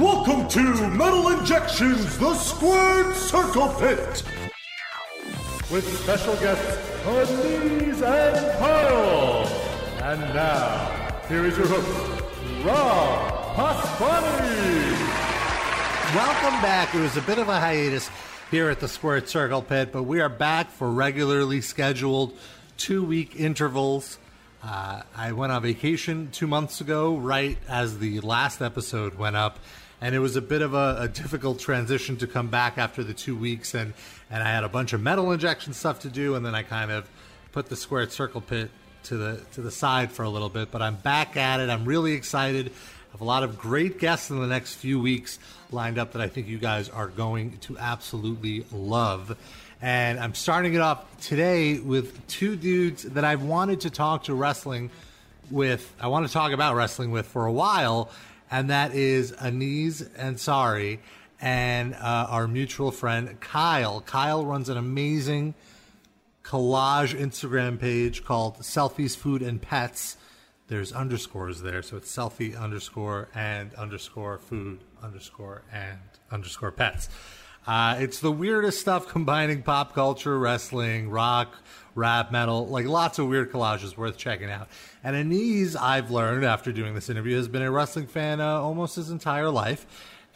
Welcome to Metal Injections, the Squared Circle Pit. With special guests, Anees and Kyle. And now, here is your host, Rob Pasquani. Welcome back. It was a bit of a hiatus here at the Squared Circle Pit, but we are back for regularly scheduled two week intervals. Uh, I went on vacation two months ago, right as the last episode went up, and it was a bit of a, a difficult transition to come back after the two weeks, and, and I had a bunch of metal injection stuff to do, and then I kind of put the Squared Circle Pit to the to the side for a little bit. But I'm back at it. I'm really excited. I have a lot of great guests in the next few weeks lined up that I think you guys are going to absolutely love. And I'm starting it off today with two dudes that I've wanted to talk to wrestling with. I want to talk about wrestling with for a while, and that is Anees Ansari and uh, our mutual friend Kyle. Kyle runs an amazing collage Instagram page called Selfies, Food, and Pets. There's underscores there, so it's selfie underscore and underscore food underscore and underscore pets. Uh, it's the weirdest stuff combining pop culture, wrestling, rock, rap, metal, like lots of weird collages worth checking out. And Anees, I've learned after doing this interview, has been a wrestling fan uh, almost his entire life.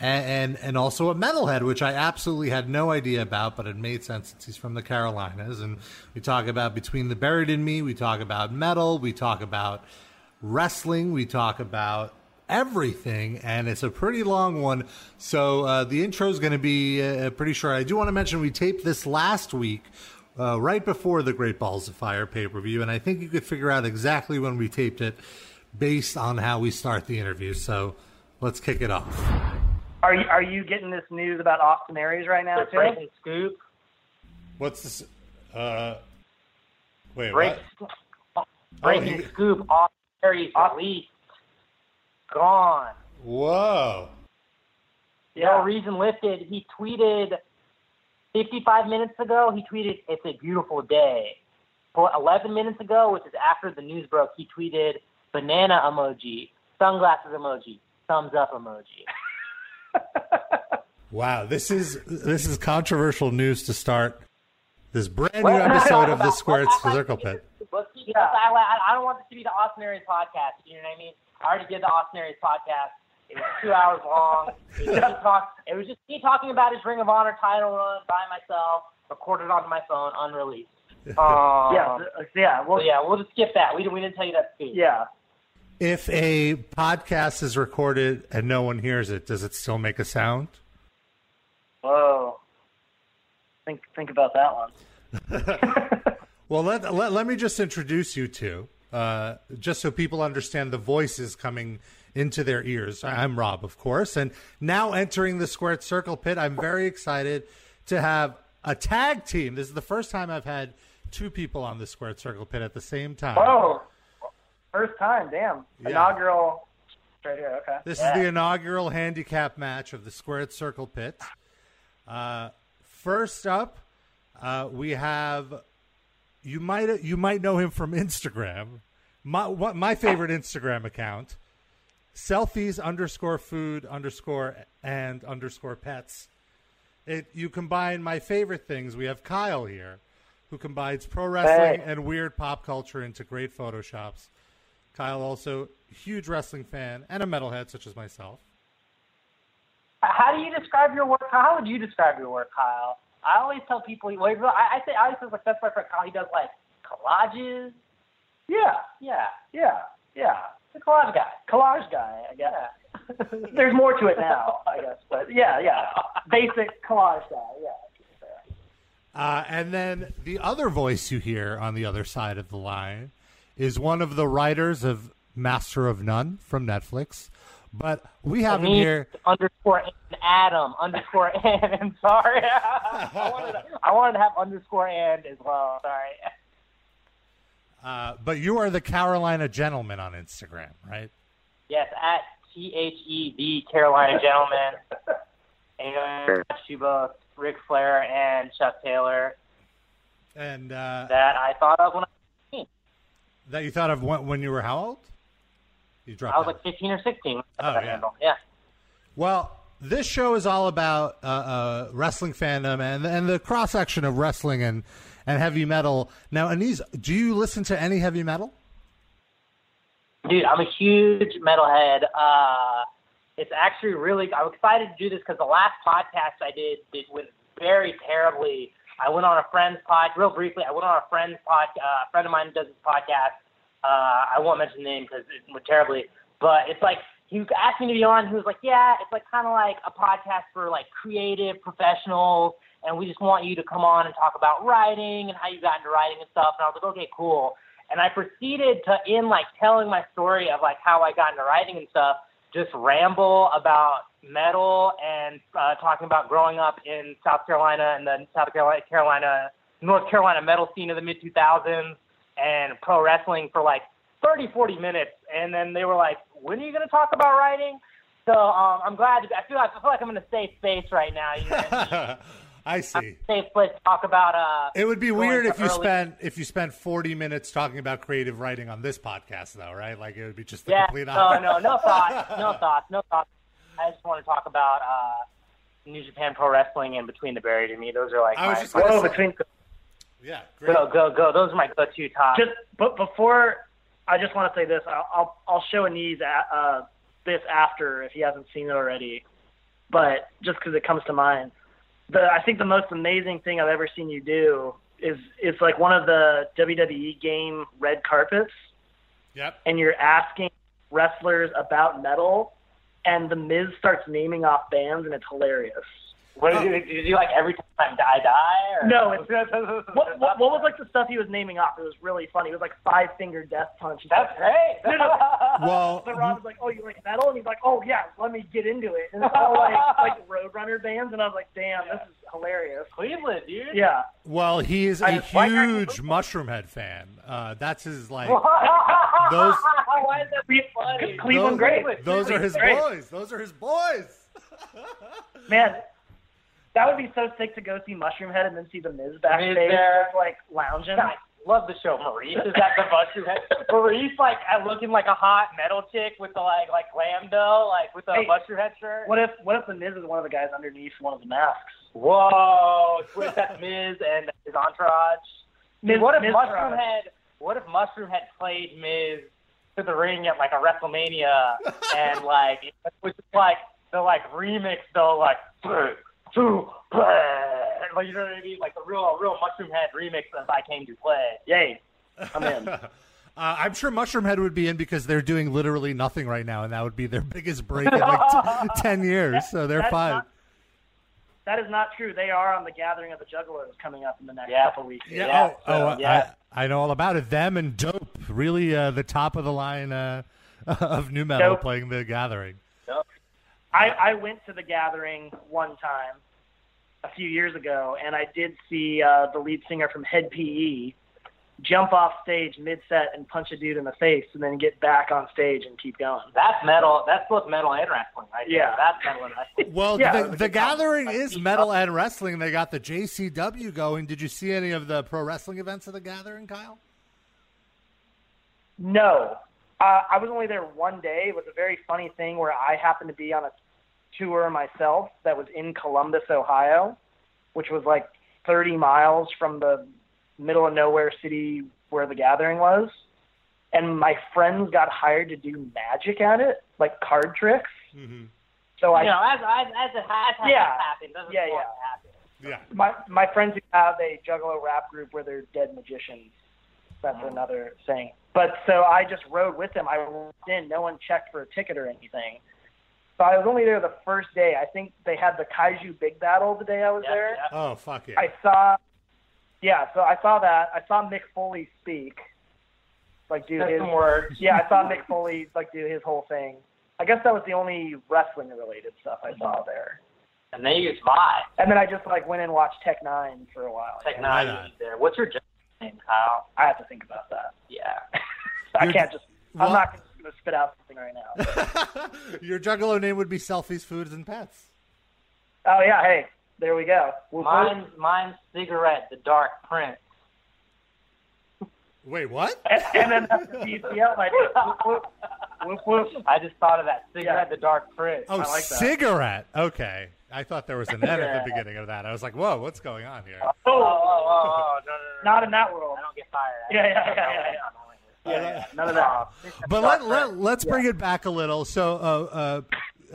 And, and, also a metalhead, which I absolutely had no idea about, but it made sense since he's from the Carolinas. And we talk about Between the Buried and Me, we talk about metal, we talk about wrestling, we talk about everything, and it's a pretty long one. So uh, the intro is going to be uh, pretty short. I do want to mention we taped this last week, uh, right before the Great Balls of Fire pay per view, and I think you could figure out exactly when we taped it based on how we start the interview. So let's kick it off. Are you, are you getting this news about Austin Aries right now, too? Breaking scoop. What's this? Uh, wait, Break, what? breaking he- scoop. Austin Aries released. Gone. Whoa. No reason lifted. He tweeted 55 minutes ago. He tweeted, "It's a beautiful day." For 11 minutes ago, which is after the news broke, he tweeted banana emoji, sunglasses emoji, thumbs up emoji. Wow, this is this is controversial news to start this brand new episode of the Squared Circle Pit. Yeah. I, I, I don't want this to be the Austin Aries podcast. You know what I mean? I already did the Austin Aries podcast. It was two hours long. It was, just talk, it was just me talking about his Ring of Honor title run by myself, recorded on my phone, unreleased. Um, yeah, yeah. Well, Well, yeah, we'll just skip that. We, didn't- we didn't tell you that scoop. yeah. If a podcast is recorded and no one hears it, does it still make a sound? Whoa. Think think about that one. Well, let, let, let me just introduce you two, uh, just so people understand the voices coming into their ears. I'm Rob, of course, and now entering the Squared Circle Pit, I'm very excited to have a tag team. This is the first time I've had two people on the Squared Circle Pit at the same time. Whoa. First time, damn. Yeah. Inaugural. Right here, okay. This Yeah. is the inaugural handicap match of the Squared Circle Pit. Uh, first up, uh, we have you might you might know him from Instagram. My what, my favorite Instagram account, selfies underscore food underscore and underscore pets. It you combine my favorite things. We have Kyle here, who combines pro wrestling Hey. and weird pop culture into great photoshops. Kyle also huge wrestling fan and a metalhead such as myself. How do you describe your work? How would you describe your work, Kyle? I always tell people. Wait, I, I say I always say like that's my friend Kyle. He does like collages. Yeah, Yeah, yeah, yeah. The collage guy. Collage guy, I guess. There's more to it now, I guess. But yeah, yeah. Basic collage guy, yeah. Uh, and then the other voice you hear on the other side of the line is one of the writers of Master of None from Netflix. But we have him here. underscore and Adam underscore and. Sorry, I wanted to, I wanted to have underscore and as well. Sorry. Uh, but you are the Carolina gentleman on Instagram, right? Yes, at T H E the Carolina Gentleman. and you both Ric Flair and Chuck Taylor And uh, that I thought of when I was that you thought of when, when you were how old? You dropped I was out. like 15 or 16. Oh, yeah. Yeah. Well, this show is all about uh, uh, wrestling fandom and and the cross section of wrestling and, and heavy metal. Now, Anees, do you listen to any heavy metal? Dude, I'm a huge metalhead. Uh, it's actually really. I'm excited to do this because the last podcast I did did went very terribly. I went on a friend's pod, real briefly. I went on a friend's pod. Uh, a friend of mine does this podcast. Uh, I won't mention the name because it went terribly. But it's like he asked me to be on. He was like, "Yeah, it's like kind of like a podcast for like creative professionals, and we just want you to come on and talk about writing and how you got into writing and stuff." And I was like, "Okay, cool." And I proceeded to, in like telling my story of like how I got into writing and stuff, just ramble about metal and uh, talking about growing up in South Carolina and the South Carolina, Carolina, North Carolina metal scene of the mid 2000s and pro wrestling for like 30, 40 minutes. And then they were like, when are you going to talk about writing? So um, I'm glad. To, I feel like I feel like I'm in a safe space right now. You know? I see. safe place to talk about. Uh, it would be weird if you early- spent if you spent forty minutes talking about creative writing on this podcast, though, right? Like it would be just the Yeah, complete no, opposite. no, no thoughts, no thoughts, no thoughts. I just want to talk about uh, New Japan Pro Wrestling and Between the Buried and Me. Those are like I was my just gonna say- between Yeah, great. go, go, go. Those are my go-to tops. just but before I just want to say this. I'll I'll, I'll show Anees a- uh, this after if he hasn't seen it already, but just because it comes to mind, the I think the most amazing thing I've ever seen you do is it's like one of the WWE game red carpets, Yep. and you're asking wrestlers about metal, and the Miz starts naming off bands, and it's hilarious. What did you, did you do? Like every time die die? Or? No, it's what, what, what was like the stuff he was naming off? It was really funny. It was like five finger death punch. That's great. No, no. Well, But Rob was like, "Oh, you like metal?" And he's like, "Oh yeah, let me get into it." And it's all like like Roadrunner bands, and I was like, "Damn, this is hilarious." Cleveland, dude. Yeah, well, he is a I- why not- huge Mushroomhead fan. Uh, that's his like. Those Why is that be funny? Cleveland those, great. those are his Great. boys. Those are his boys. man, that would be so sick to go see Mushroomhead and then see the Miz backstage, there. just like lounging. I love the show. Maurice is that the mushroom head? Maurice like looking like a hot metal chick with the like like lambda like with a Hey, mushroom head shirt. What if what if the Miz is one of the guys underneath one of the masks? Whoa! With that Miz and his entourage. Miz, what if Miz Mushroom Rod. Head? What if Mushroom Head played Miz to the ring at like a WrestleMania and like it was just like the like remix though like two like you know what I mean like the real real Mushroom Head remix of I Came to Play. Yay, I'm in. Uh, I'm sure Mushroomhead would be in because they're doing literally nothing right now, and that would be their biggest break in like t- ten years. So they're That's fine. not- that is not true. They are on the Gathering of the Juggalos coming up in the next Yeah. couple weeks. yeah. yeah, oh, oh, yeah. I, I know all about it. Them and Dope, really uh, the top of the line uh, of nu metal, Dope. playing the Gathering. I, I went to the gathering one time a few years ago, and I did see uh, the lead singer from Hed PE jump off stage mid set and punch a dude in the face, and then get back on stage and keep going. That's metal. That's both metal and wrestling, right? there. Yeah. that's metal and wrestling. Well, Yeah, the, the good time. Gathering is metal and wrestling. They got the JCW going. Did you see any of the pro wrestling events of the Gathering, Kyle? No, uh, I was only there one day. It was a very funny thing where I happened to be on a tour myself that was in Columbus, Ohio, which was like 30 miles from the middle of nowhere city where the gathering was. And my friends got hired to do magic at it, like card tricks. Mm-hmm. So I, you know, as as as it has Yeah. happened, doesn't Yeah, yeah. happen. Yeah. my my friends who have a Juggalo rap group where they're dead magicians. That's another thing. But so I just rode with them. I walked in. No one checked for a ticket or anything. So I was only there the first day. I think they had the Kaiju Big Battel the day I was Yep, there. yep. Oh, fuck yeah. I saw, yeah. So I saw that. I saw Mick Foley speak, like do Said his some words. Yeah, I saw Mick Foley like do his whole thing. I guess that was the only wrestling related stuff I saw there. And they use my And then I just like went and watched Tech N9ne for a while. technology Nine there. What's your name, Kyle? I have to think about that. Yeah. I can't just. well- I'm not going to spit out something right now. Your Juggalo name would be Selfies, Foods, and Pets. oh yeah, hey, there we go. Whoop, whoop. Mine's mine's cigarette, the Dark Prince. Wait, what? and, and then after DCL, I did. Whoop, whoop. I just thought of that cigarette, the dark prince. Oh, I like that. cigarette. Okay. I thought there was an N at the beginning of that. I was like, whoa, what's going on here? Oh, oh, oh, oh, no, no, no, no. Not in that world. I don't get fired. I Yeah, don't- yeah, yeah, yeah, yeah. I don't like this. Yeah, yeah, none of that. But let, let, let's bring it back a little. So, uh, uh,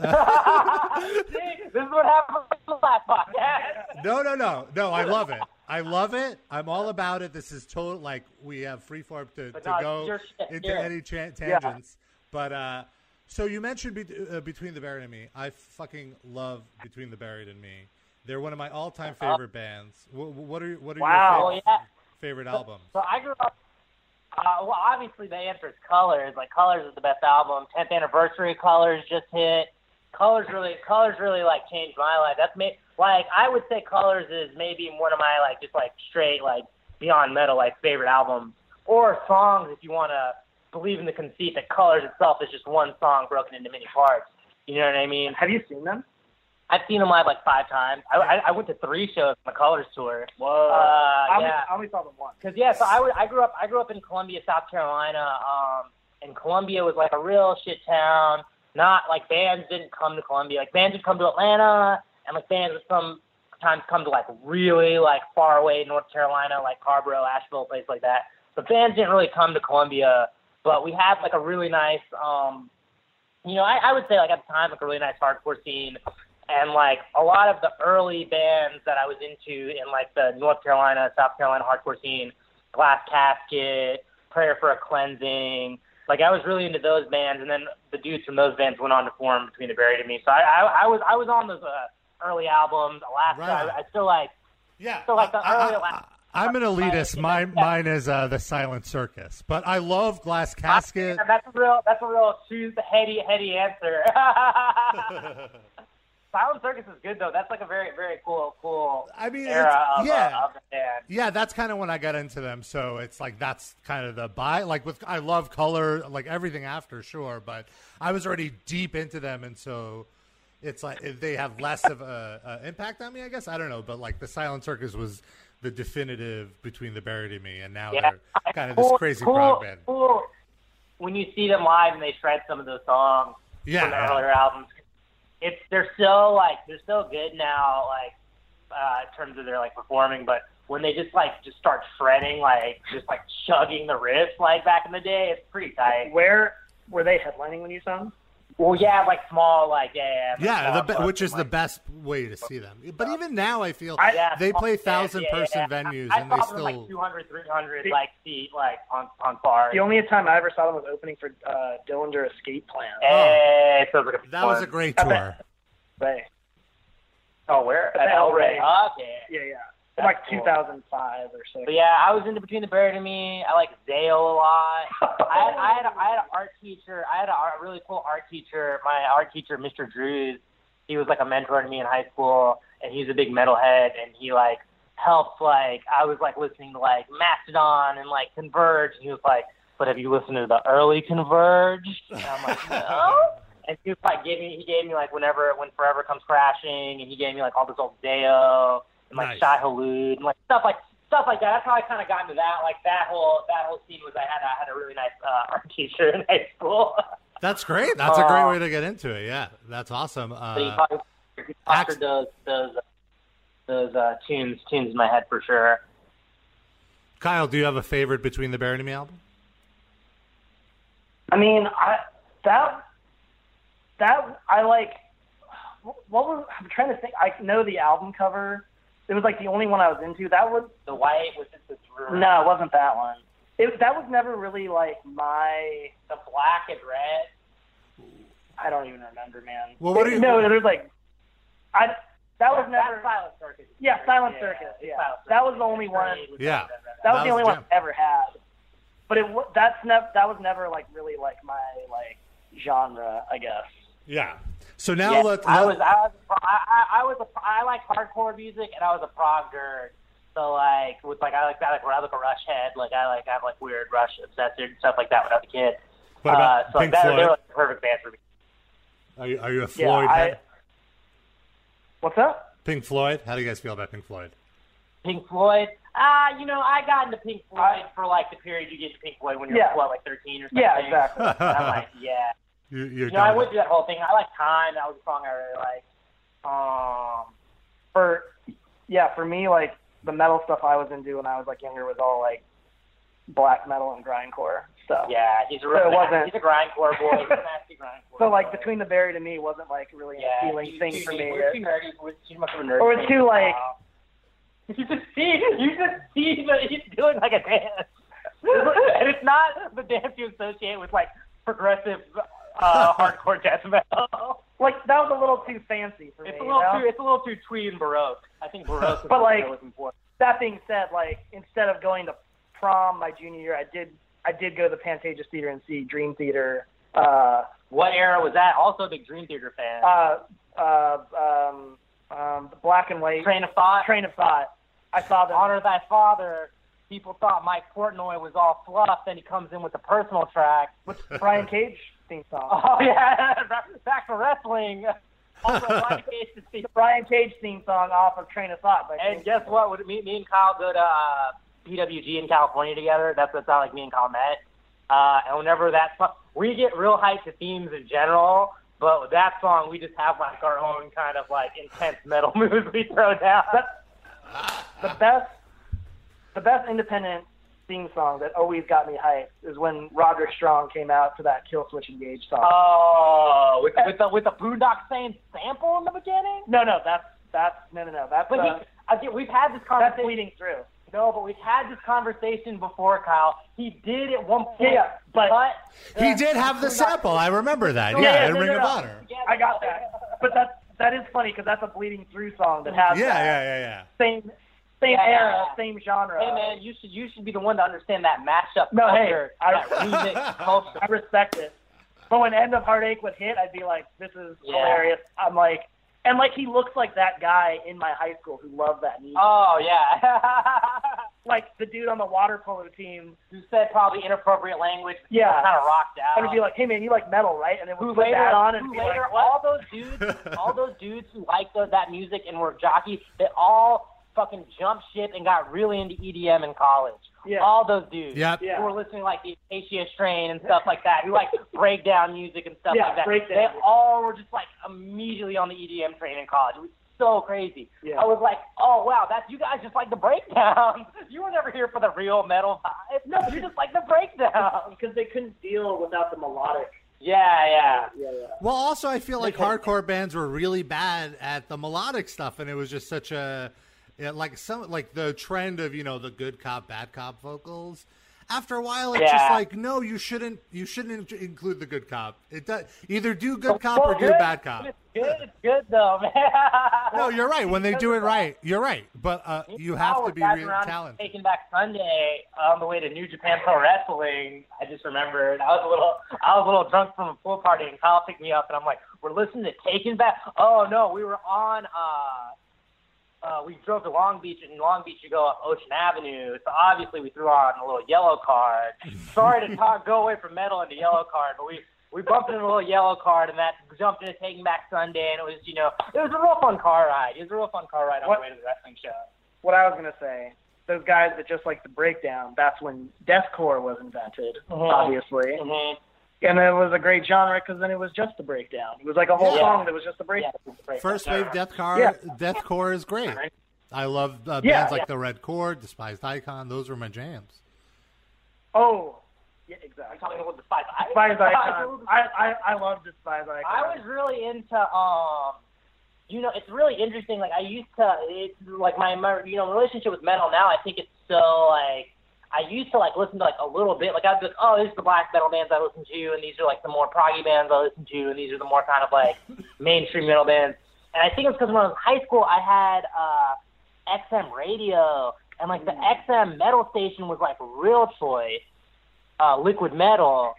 this is what happened last podcast. no, no, no. No, I love it. I love it. I'm all about it. This is total, like, we have free form to, But to no, go into yeah. any cha- tangents. But, uh, so you mentioned be- uh, Between the Buried and Me. I fucking love Between the Buried and Me. They're one of my all-time favorite bands. What, what are what are Wow. your favorite, yeah. favorite albums? So I grew up. Uh, well, obviously the answer is Colors. Like Colors is the best album. 10th anniversary Colors just hit. Colors really, Colors really like changed my life. That's me. Like I would say, Colors is maybe one of my like just like straight like beyond metal like favorite albums or songs if you want to believe in the conceit that Colors itself is just one song broken into many parts. You know what I mean? Have you seen them? I've seen them live like five times. I, I, I went to three shows on the Colors tour. Whoa. Uh, I, only, yeah. I only saw them once. Cause yeah, so I, w- I grew up I grew up in Columbia, South Carolina, um, and Columbia was like a real shit town. Not like bands didn't come to Columbia. Like bands would come to Atlanta, and like bands would sometimes come to like really like far away North Carolina, like Carrboro, Asheville, place like that. But bands didn't really come to Columbia. But we had like a really nice, um, you know, I, I would say like at the time like a really nice hardcore scene and like a lot of the early bands that I was into in like the North Carolina, South Carolina hardcore scene, Glass Casket, Prayer for a Cleansing. Like I was really into those bands, and then the dudes from those bands went on to form Between the Buried and Me. So I, I, I was I was on those uh, early albums. Alaska, Right. I, I still like. Yeah, So, like, the I, early I, last- am an elitist. Mine, mine is uh, the Silent Circus, but I love Glass Casket. That's a real that's a real choose the heady heady answer. Silent Circus is good though. That's like a very very cool cool I mean, of, yeah. uh, of the band. Yeah, that's kind of when I got into them. So it's like that's kind of the buy. Like with, I love color, like everything after, sure, but I was already deep into them, and so it's like they have less of a, a impact on me. I guess I don't know, but like the Silent Circus was the definitive between the Buried and Me, and now Yeah. they're kind of this crazy cool, prog band. Cool when you see them live and they shred some of those songs Yeah, from the yeah. earlier albums. It's they're so like they're so good now, like uh, in terms of their like performing, but when they just like just start shredding, like just like chugging the riffs like back in the day, it's pretty tight. Where were they headlining when you saw them? Well, yeah, like small, like yeah, yeah, Yeah, the small be- which is and, the best way to see them. But even now, I feel yeah, they play thousand yeah, person yeah. venues, I, and I they saw still. like 200, 300 The- like seat like on on bars. The only time I ever saw them was opening for uh, Dillinger Escape Plan. Hey, sounds like a that was a great tour. bet- They. Oh, where? At El Rey. Okay. Yeah, yeah. That's like cool. 2005 or so. But yeah, I was into Between the Buried and Me. I like Zale a lot. I had, I had, a, oh. I had an art teacher. I had a art, really cool art teacher. My art teacher, Mr. Drews, he was like a mentor to me in high school, and he's a big metalhead, and he like helped like I was like listening to like Mastodon and like Converge, and he was like, "But have you listened to the early Converge?" And I'm like, "No." And he was like, gave me, he gave me like whenever when Forever Comes Crashing, and he gave me like all this old Deo and like Nice. Shai Hulud and like stuff like stuff like that. That's how I kind of got into that. Like that whole that whole scene was I had I had a really nice uh, art teacher in high school. That's great. That's a great Uh, way to get into it. Yeah, that's awesome. so he Uh, probably he Ax- those those uh, those uh, tunes tunes in my head for sure. Kyle, do you have a favorite between the Buried and Me album? I mean, I that that I like. What was I'm trying to think? I know the album cover. It was like the only one I was into. That was The white with the, the no, it wasn't that one. It that was never really like my. the black and red. I don't even remember, man. Well, what are you- No, there's like, I that was That's never. Silent Circus. Yeah, Silent Circus, yeah. Silent That was the only one- Yeah. That was the only one jam. I ever had. But it wa- that's never that was never like really like my like genre, I guess. Yeah. So now Yeah, let, I was I was I, I, I was a I like hardcore music and I was a prog nerd. So like with like I like that like I like a Rush head. Like I like I have like weird Rush obsessed and stuff like that when I was a kid. What about uh, so Pink like, that, Floyd? They're like the perfect band for me. are you, are you a Yeah, Floyd? I. What's up? Pink Floyd. How do you guys feel about Pink Floyd? Pink Floyd. ah, you know, I got into Pink Floyd for like the period you get to Pink Floyd when you're Yeah. what, like 13 or something. Yeah, exactly. I'm like, yeah. You, you're know, I done went through that whole thing. I like Time. That was a song I really like. Um, For yeah, for me, like the metal stuff I was into when I was like younger was all like black metal and grindcore stuff. yeah, he's a So real it wasn't- he's a grindcore boy. He's a nasty grindcore. So like boy. between the buried and me wasn't like really an yeah, appealing thing too, for he's- me. We're too nerdy. We're too much of a nerd. Or it's too, like- you just see, you just see that he's doing like a dance, and it's not the dance you associate with like progressive uh, hardcore death metal. Like that was a little too fancy for It's a me. little you know? too, it's a little too twee and baroque. I think baroque. is But, like- they're that being said, like instead of going to prom my junior year, I did I did go to the Pantages Theater and see Dream Theater. Uh, what era was that? Also a big Dream Theater fan. uh, uh, um, um, the Black and White Train of Thought. Train of Thought. I saw them. Honor Thy Father. People thought Mike Portnoy was all fluff, then he comes in with a personal track. with Brian Cage theme song. Oh yeah, back to wrestling. Also, Brian Cage. The Brian Cage theme song off of Train of Thought. By And guess what? Would me, me and Kyle go to uh, PWG in California together. That's that's how like me and Kyle met. Uh, and whenever that song, we get real hyped to themes in general, but with that song, we just have like our own kind of like intense metal moves we throw down. the best, the best independent theme song that always got me hyped is when Roderick Strong came out to that Killswitch Engage song. Oh, with with the with the Boondock Saints sample in the beginning. no, no, that's that's no, no, no. That's But uh, he, I think we've had this that's conversation. bleeding through. No, but we've had this conversation before, Kyle. He did at one point, Yeah, but- He did have the sample. I remember that. Yeah, Yeah, yeah, in no, Ring no, of no. Honor. I got that. But that's that is funny because that's a bleeding through song that has Yeah, that yeah, yeah, yeah. same same Yeah, era, yeah. same genre. Hey man, you should you should be the one to understand that mashup No, hey, I- remix culture. I respect it. But when End of Heartache would hit, I'd be like, this is Yeah. hilarious. I'm like, and like he looks like that guy in my high school who loved that music. Oh yeah, like the dude on the water polo team. who said probably inappropriate language? Yeah. kind of rocked out. I would be like, hey man, you like metal, right? And then we'd put later, that on and later like, what? all those dudes, all those dudes who liked those, that music and were jockey, they all fucking jumped ship and got really into EDM in college. Yeah. All those dudes. Yep. Yeah. Who were listening to, like the Acacia Strain and stuff like that, who like breakdown music and stuff Yeah, like that. breakdown They all were just like immediately on the EDM train in college. It was so crazy. Yeah. I was like, oh wow, that's you guys just like the breakdown. you were never here for the real metal vibe. No, you just like the breakdown. because they couldn't deal without the melodic. Yeah, yeah. Yeah, yeah. Well, also, I feel like hardcore bands were really bad at the melodic stuff, and it was just such a yeah, like some like the trend of you know the good cop bad cop vocals. After a while, it's just like no, you shouldn't you shouldn't include the good cop. It does either do good cop or do bad cop. It's good. It's good though, man. No, you're right. When they do it right, you're right. But uh, you have to be really talented. Taking Back Sunday on the way to New Japan Pro Wrestling. I just remembered I was a little I was a little drunk from a pool party and Kyle picked me up and I'm like, we're listening to Taking Back. Oh no, we were on. uh uh, we drove to Long Beach, and in Long Beach you go up Ocean Avenue. So obviously we threw on a little Yellowcard. Sorry to talk, go away from metal into Yellowcard, but we we bumped into a little Yellowcard, and that jumped into Taking Back Sunday, and it was you know it was a real fun car ride. It was a real fun car ride on What- the way to the wrestling show. What I was gonna say, those guys that just like the breakdown. That's when deathcore was invented, Mhm. obviously. Mm-hmm. And it was a great genre because then it was just the breakdown. It was like a whole Yeah. song that was just the Yeah, breakdown. First wave deathcore, Yeah. deathcore is great. I love uh, Yeah, bands like yeah. the Red Chord, Despised Icon. Those were my jams. Oh, yeah, I'm exactly. talking about the Spice Despised Icon. I, I, I love Despised Icon. I was really into um you know, it's really interesting. Like I used to it's like my, my you know, relationship with metal now I think it's so like I used to like listen to like a little bit like I'd be like, Oh, these are the black metal bands I listen to and these are like the more proggy bands I listen to and these are the more kind of like mainstream metal bands. And I think it's because when I was in high school I had uh XM radio and like the XM metal station was like real choice, uh liquid metal.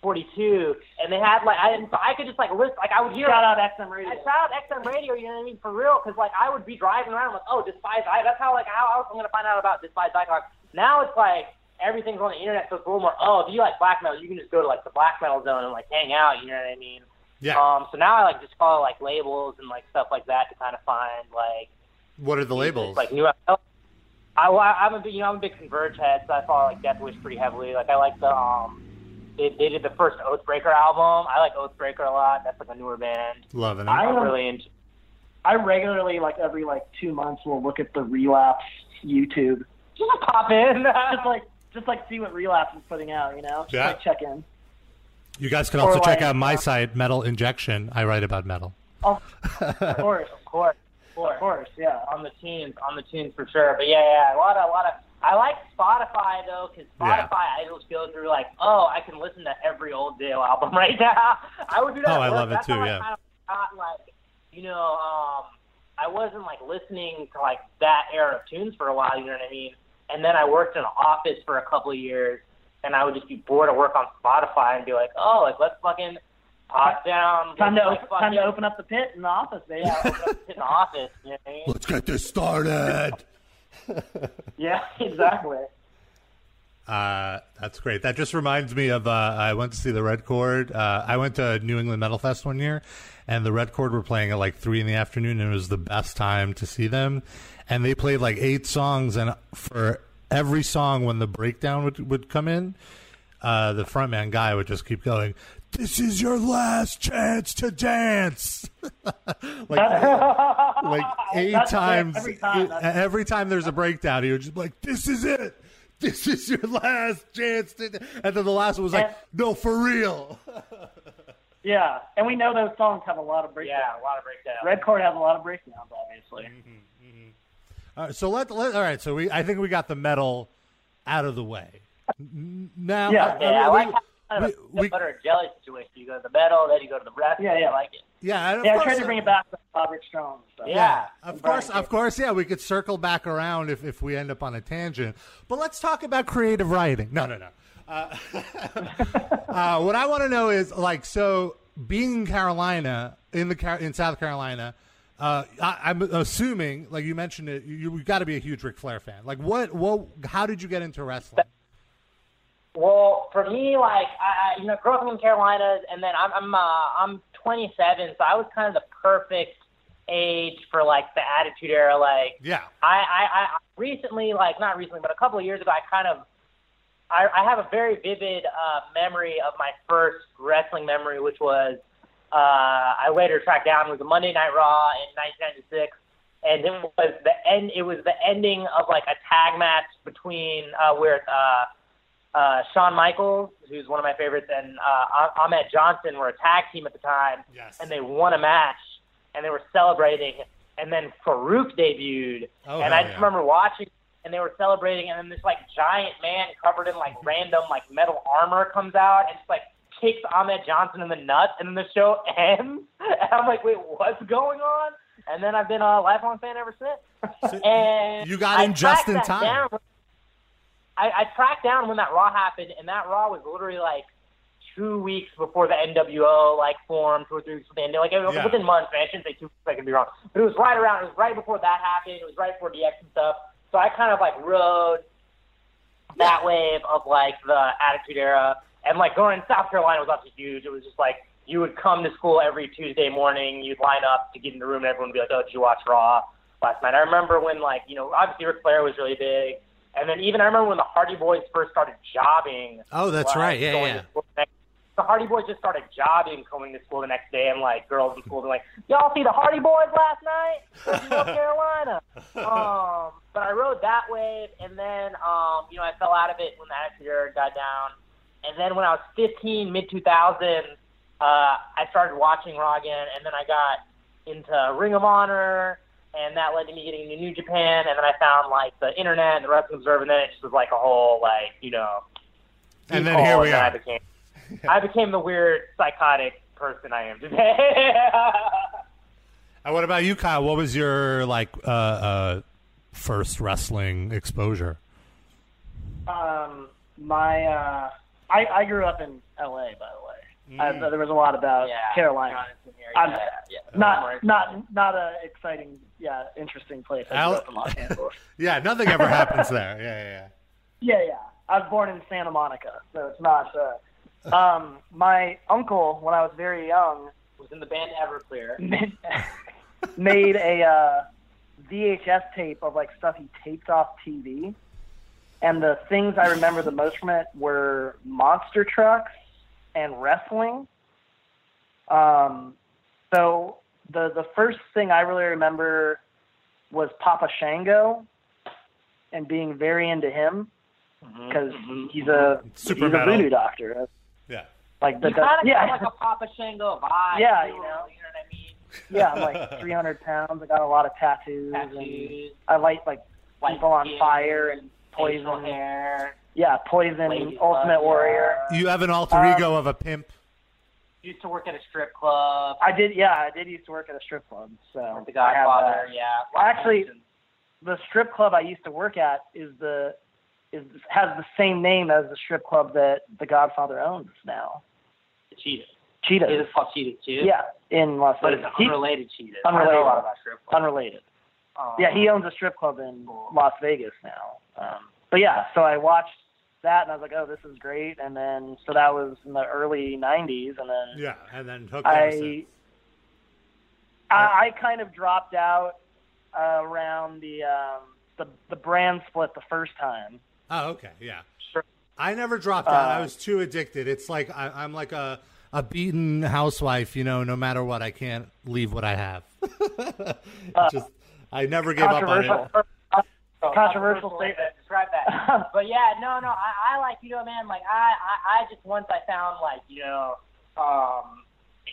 42, and they had like I, so I could just like list like I would hear Shout out XM Radio. I shout out XM Radio, you know what I mean, for real, because like I would be driving around like, oh, Despise I. That's how like how else I'm gonna find out about Despised Icon. Now it's like everything's on the internet, so it's a little more. Oh, if you like black metal, you can just go to like the black metal zone and like hang out. You know what I mean? Yeah. Um. So now I like just follow like labels and like stuff like that to kind of find like what are the labels? like new. I, I'm a big, you know, I'm a big Converge head, so I follow like Deathwish pretty heavily. Like I like the um, they, they did the first Oathbreaker album. I like Oathbreaker a lot. That's like a newer band. Loving it. I I'm am- really into. I regularly, like every like two months, will look at the Relapse YouTube, Just like pop in. just like just like see what Relapse is putting out. You know, just Yeah. like check in. You guys can Or also check like, out my site, Metal Injection. I write about metal. Oh, Of course, of course, of course, yeah. on the tunes, on the tunes for sure. But yeah, yeah, a lot of, a lot of. I like Spotify though, because Yeah. Spotify I just go through like, oh, I can listen to every old Dale album right now. I would do that. Oh, I love it too, I yeah. kind of got like, you know, um, I wasn't like listening to like that era of tunes for a while. You know what I mean? And then I worked in an office for a couple of years, and I would just be bored of work on Spotify and be like, oh, like let's fucking pop down. Time to like, open, time to open up the pit in the office, baby. Yeah, open up in the office. You know what I mean? Let's get this started. yeah, exactly. Uh, that's great. That just reminds me of uh, I went to see the Red Chord. Uh, I went to New England Metal Fest one year, and the Red Chord were playing at like three in the afternoon, and it was the best time to see them. And they played like eight songs, and for every song, when the breakdown would would come in, uh, the frontman guy would just keep going. This is your last chance to dance. like, like eight That's times. every time, every time there's a breakdown, he would just be like, "This is it. This is your last chance." To... And then the last one was like, And- "No, for real." Yeah, and we know those songs have a lot of breakdowns. Yeah, a lot of breakdowns. Red Chord has a lot of breakdowns, obviously. Mm-hmm. All right, so let, let all right. So we I think we got the metal out of the way. Now, Yeah, uh, Yeah, I we- like kind we- a we- butter and jelly situation. You go to the metal, then you go to the rest. Yeah, yeah. I like it. yeah, and of Yeah, I course, tried to bring it back to Roderick Strong. So. Yeah. Of course, of course, yeah. We could circle back around if, if we end up on a tangent. But let's talk about creative writing. No, no, no. Uh, uh, what I want to know is like, so being in Carolina, in the Car- in South Carolina, uh, I, I'm assuming, like you mentioned it, you, you got to be a huge Ric Flair fan. Like, what, what, how did you get into wrestling? Well, for me, like I, I you know, grew up in the Carolinas, and then I'm I'm uh, I'm 27, so I was kind of the perfect age for like the Attitude Era. Like Yeah, I, I, I recently, like not recently, but a couple of years ago, I kind of, I, I have a very vivid uh, memory of my first wrestling memory, which was uh, I later tracked down was a Monday Night Raw in 1996, and it was the end. It was the ending of like a tag match between uh, where uh, uh, Shawn Michaels, who's one of my favorites, and uh, Ahmed Johnson were a tag team at the time, Yes. and they won a match, and they were celebrating, and then Faarooq debuted, Oh, and I just yeah. remember watching, and they were celebrating, and then this like giant man covered in like random like metal armor comes out and just like kicks Ahmed Johnson in the nuts, and then the show ends, and I'm like, wait, what's going on? And then I've been a lifelong fan ever since. So and you got in just in time. down. I, I tracked down when that Raw happened, and that Raw was literally like two weeks before the NWO like formed, two or three weeks before the end. Like it was Yeah. within months. Man. I shouldn't say two weeks. I could be wrong, but it was right around. It was right before that happened. It was right before DX and stuff. So I kind of like rode that wave of like the Attitude Era, and like going in South Carolina was obviously huge. It was just like you would come to school every Tuesday morning. You'd line up to get in the room, and everyone would be like, "Oh, did you watch Raw last night?" I remember when like you know obviously Ric Flair was really big, and then even I remember when the Hardy Boys first started jobbing. Oh, that's like, right. Yeah, yeah. the next- The Hardy Boys just started jobbing, coming to school the next day, and like girls in school were like, "Y'all see the Hardy Boys last night in North Carolina?" um, but I rode that wave, and then um, you know I fell out of it when the Attitude Era died down, and then when I was 15, mid 2000, uh, I started watching Raw again, and then I got into Ring of Honor, and that led to me getting into New Japan, and then I found like the internet and the Wrestling Observer, and then it just was like a whole like you know. And then here we and I are. became, I became the weird psychotic person I am today. And what about you, Kyle? What was your like uh, uh, first wrestling exposure? Um, my uh, I I grew up in L.A. By the way. I, there was a lot about yeah, Carolina. Yeah, I'm- yeah. Not not not a exciting, yeah, interesting place. I Al- grew up in Los Angeles. Yeah, nothing ever happens there. Yeah, yeah, yeah. Yeah, yeah. I was born in Santa Monica, so it's not. Uh, um, my uncle, when I was very young, was in the band Everclear. made, made a uh, VHS tape of like stuff he taped off TV, and the things I remember the most from it were monster trucks and wrestling. Um, so the the first thing I really remember was Papa Shango, and being very into him mm-hmm, because mm-hmm, mm-hmm. he's a Super he's metal. a voodoo doctor. Yeah. Like the, You kind of yeah, like a Papa Shango vibe. Yeah, too, you know. You know what I mean? yeah, I'm like 300 pounds. I got a lot of tattoos. And I light like people on fire and facial poison. hair. Yeah, poison, Ladybug, Ultimate Warrior. You have an alter Um, ego of a pimp. Used to work at a strip club. I did, yeah, I did used to work at a strip club. So the I have Godfather, that. yeah. Well, actually, the strip club I used to work at is the is has the same name as the strip club that the Godfather owns now. Cheetah. Cheetah. It is called Cheetah too. Yeah, in Las Vegas. But it's Vegas. He- unrelated Cheetah. Unrelated. I know a lot about strip clubs. unrelated. Um, Yeah, he owns a strip club in Las Vegas now. Um, but yeah, so I watched that and I was like, oh, this is great. And then so that was in the early '90s, and then Yeah, and then hooked I. I I kind of dropped out uh, around the um, the the brand split the first time. Oh, okay, yeah. Sure. I never dropped out. I Uh, was too addicted. It's like I, I'm like a a beaten housewife. You know, no matter what, I can't leave what I have. Just I never gave up on it. Controversial. So, Controversial statement. Describe that. but yeah, no, no, I, I like you know, man. Like I, I, I just once I found like you know, um,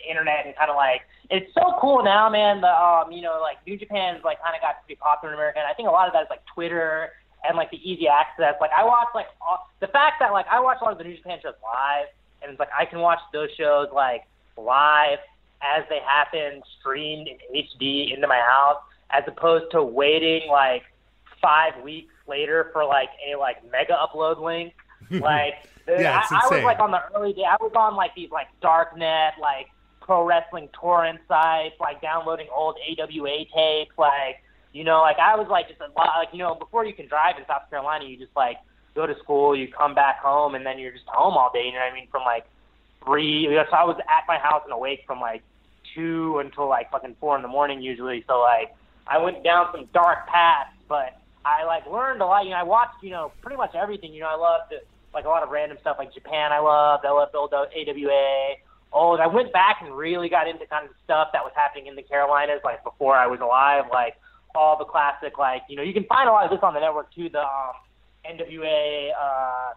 internet and kind of like it's so cool now, man. The um, you know, like New Japan's like kind of got to be popular in America, and I think a lot of that is like Twitter and like the easy access. Like I watch like all, the fact that like I watch a lot of the New Japan shows live, and it's like I can watch those shows like live as they happen, streamed in HD into my house, as opposed to waiting like five weeks later for like a like Megaupload link. Like Yeah, I, I was like on the early day. I was on like these like darknet like pro wrestling torrent sites, like downloading old AWA tapes, like you know, like I was like just a lot like you know before you can drive in South Carolina, you just like go to school, you come back home, and then you're just home all day. You know what I mean? From like three, you know, so I was at my house and awake from like two until like fucking four in the morning usually. So like I went down some dark paths, but I like learned a lot. You know, I watched you know pretty much everything. You know, I loved like a lot of random stuff like Japan. I loved. I loved old AWA. Old. I went back and really got into kind of stuff that was happening in the Carolinas, like before I was alive, like all the classic, like you know, you can find a lot of this on the network too. The um, NWA, uh,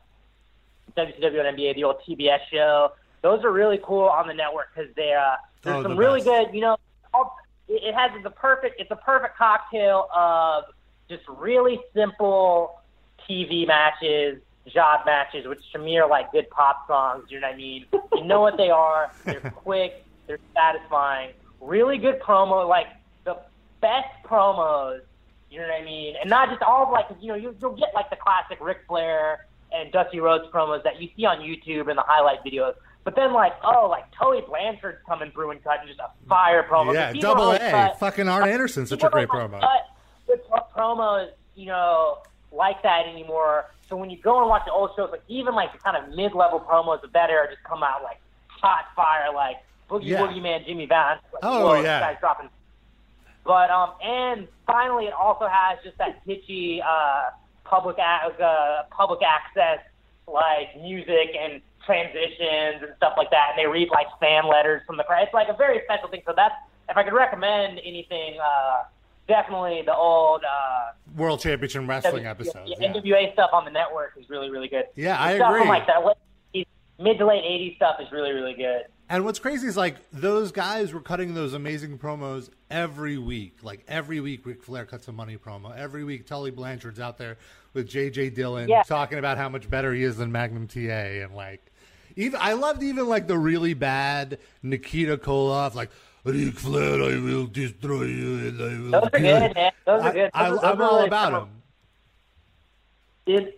WCW and NBA, the old TBS show. Those are really cool on the network because they uh, there's Oh, some the really best. good. You know, all, it has the perfect. It's a perfect cocktail of just really simple TV matches, job matches, which to me are like good pop songs. You know what I mean? You know what they are. They're quick. They're satisfying. Really good promo. Like the best promos. You know what I mean? And not just all of like you know you, you'll get like the classic Ric Flair and Dusty Rhodes promos that you see on YouTube and the highlight videos. But then like oh like Tully Blanchard's coming through and cutting just a fire promo. Yeah, double A. cut- Fucking Arn Anderson's such a great promo. cut good pro- promos, you know, like that anymore. So when you go and watch the old shows, like even like the kind of mid-level promos of that era just come out like hot fire, like Boogie Yeah. Woogie Man, Jimmy Valiant. Like, Oh, yeah. guy's dropping. But um, and finally, it also has just that kitschy uh, public a- uh, public access like music and transitions and stuff like that. And they read like fan letters from the crowd. It's like a very special thing. So that's if I could recommend anything, uh, definitely the old uh, World Championship Wrestling W- episodes. yeah. NWA stuff on the network is really really good. Yeah, The I stuff agree. From like that mid to late '80s stuff is really really good. And what's crazy is like those guys were cutting those amazing promos every week. Like every week, Ric Flair cuts a money promo. Every week, Tully Blanchard's out there with J.J. Dillon Yeah. talking about how much better he is than Magnum TA. And like, even I loved even like the really bad Nikita Koloff, like Ric Flair, I will destroy you and I will. Those are good, man. Those are good. Those I, am are all really about fun. him. Did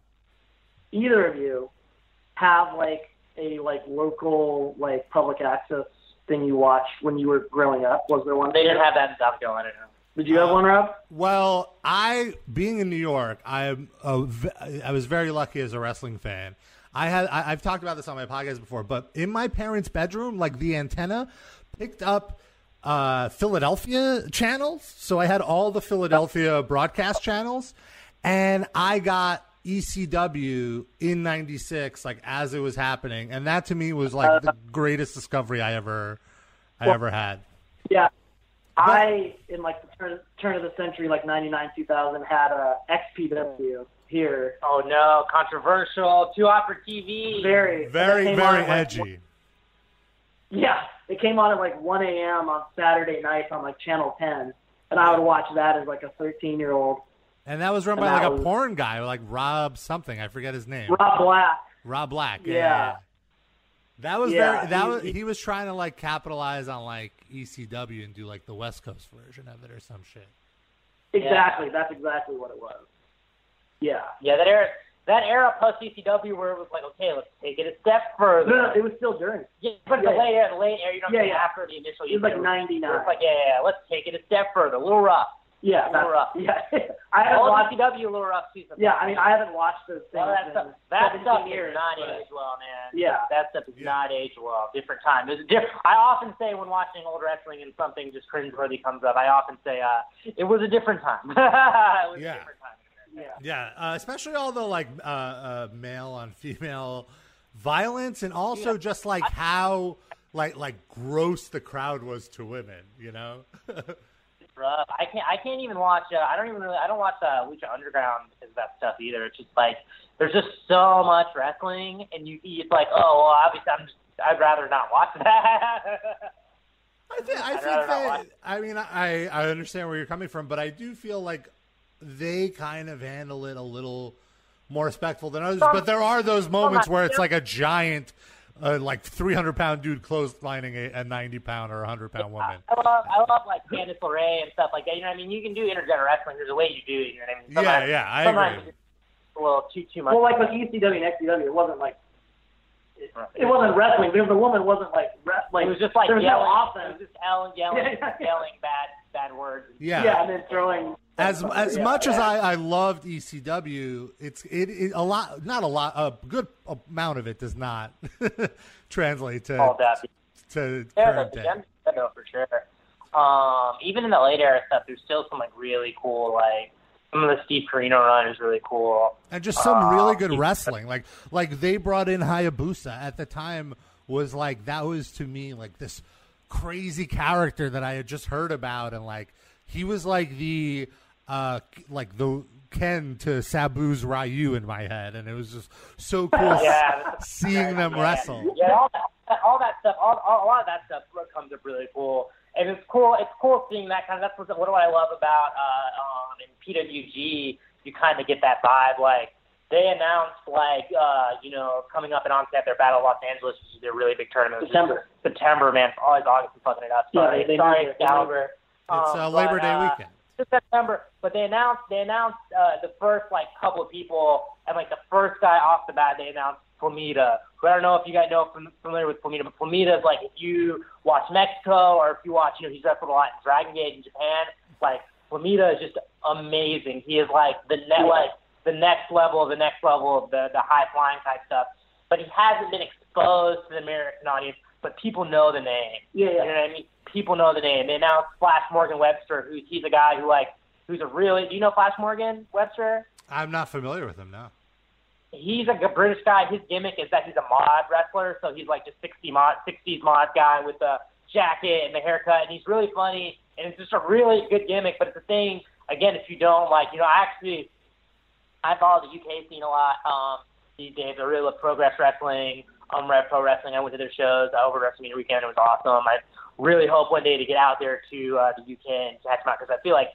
either of you have like a like local like public access thing you watched when you were growing up? Was there one? They didn't have that in South Carolina. No. Did you have uh, one, Rob? Well, I being in New York, I'm a v- I was very lucky as a wrestling fan. I had I, I've talked about this on my podcast before, but in my parents' bedroom, like the antenna picked up uh, Philadelphia channels. So I had all the Philadelphia broadcast channels, and I got ECW in '96, like as it was happening, and that to me was like the greatest discovery I ever, I Well- ever had. Yeah. I in like the turn, turn of the century, like '99, 2000, had a XPW here. Oh no, controversial. Too hot for TV. Very, Very, very on at, like, edgy. Yeah, it came on at like 1 a.m. on Saturday nights on like Channel 10, and I would watch that as like a 13 year old. And that was run And by like that a porn guy, like Rob something. I forget his name. Rob Black. Rob Black. Yeah. Yeah. That was Yeah, very. That he- was he- he was trying to like capitalize on like ECW and do like the West Coast version of it or some shit. Exactly, that's exactly what it was. Yeah. Yeah, that era, that era plus ECW where it was like, okay, let's take it a step further. No, no, it was still during. Yeah, but the Yeah. late era, the late era, you know, Yeah, yeah. after the initial. It was like ECW. 99. It's like, yeah, yeah, yeah, let's take it a step further. A little rough. Yeah, a little rough. yeah. I haven't All watched. ECW, a little rough season. Yeah, I mean, I haven't watched those things Well, that in stuff, that 17 stuff years. is not but- age well, man. Yeah. That stuff is Yeah. not age well. Different time. There's a diff- I often say when watching old wrestling and something just cringeworthy comes up, I often say, uh, it was a different time. it was Yeah. a different time. Yeah. Yeah, uh, especially all the like uh, uh, male on female violence, and also just like how like like gross the crowd was to women. You know. It's rough. I can't. I can't even watch. Uh, I don't even really. I don't watch uh, Lucha Underground because of that stuff either. It's just like there's just so much wrestling, and you. It's like, oh, well, obviously, I'm just. I'd rather not watch that. I think, I think that. I mean, I, I understand where you're coming from, but I do feel like they kind of handle it a little more respectful than others. But there are those moments where it's like a giant, uh, like 300 pound dude clotheslining a, a 90 pound or 100 pound woman. I love, I love like Candice LeRae and stuff like that. You know what I mean? You can do intergender wrestling. There's a way you do it. You know what I mean? Yeah, Sometimes- yeah, I sometimes agree. it's A little too too much. Well, like with ECW and XCW, it wasn't like it, it wasn't wrestling because the woman wasn't like wrestling. it was just like there was yelling. no It was just yelling, yelling, Yeah, yeah, yeah. yelling bad bad words. Yeah. Yeah, and then throwing As as Yeah, much as. I, I loved ECW, it's it, it a lot not a lot a good amount of it does not translate to All that. to Yeah, current day. yeah, no, for sure. Um, even in the late era stuff, there's still some like really cool like some of the Steve Corino run is really cool. and just some really good wrestling. Like like they brought in Hayabusa at the time was like that was to me like this crazy character that I had just heard about and like he was like the uh like the Ken to Sabu's Ryu in my head and it was just so cool Yeah, seeing them Yeah. wrestle. Yeah, all that, all that stuff, all, all, a lot of that stuff comes up really cool, and it's cool. It's cool seeing that kind of. That's what, what do I love about uh, um, in PWG. You kind of get that vibe. Like they announced, like uh, you know, coming up in onset their Battle of Los Angeles, which is their really big tournament. which September. September, man. It's always August. I'm fucking it up. Yeah, Sorry, they- they sorry, moved it. Gallagher. It's Um, uh, Labor but, Day uh, weekend. to September, but they announced they announced uh, the first like couple of people, and like the first guy off the bat, they announced Flamita. Who I don't know if you guys know fam- familiar with Flamita, but Flamita is like if you watch Mexico or if you watch, you know, he's wrestled a lot in Dragon Gate in Japan. Like Flamita is just amazing. He is like the net like the next level, the next level of the the high flying type stuff. But he hasn't been exposed to the American audience, but people know the name. Yeah, You know what I mean? People know the name. They announced Flash Morgan Webster, who's he's a guy who like who's a really. Do you know Flash Morgan Webster? I'm not familiar with him now. He's like a British guy. His gimmick is that he's a mod wrestler, so he's like just 60 mod, 60s mod guy with the jacket and the haircut, and he's really funny, and it's just a really good gimmick. But it's a thing. Again, if you don't like, you know, I actually I follow the UK scene a lot. Um, these days, I really love Progress Wrestling, um, Rev Pro Wrestling. I went to their shows uh, over WrestleMania weekend. It was awesome. I really hope one day to get out there to uh, the UK and catch them out because I feel like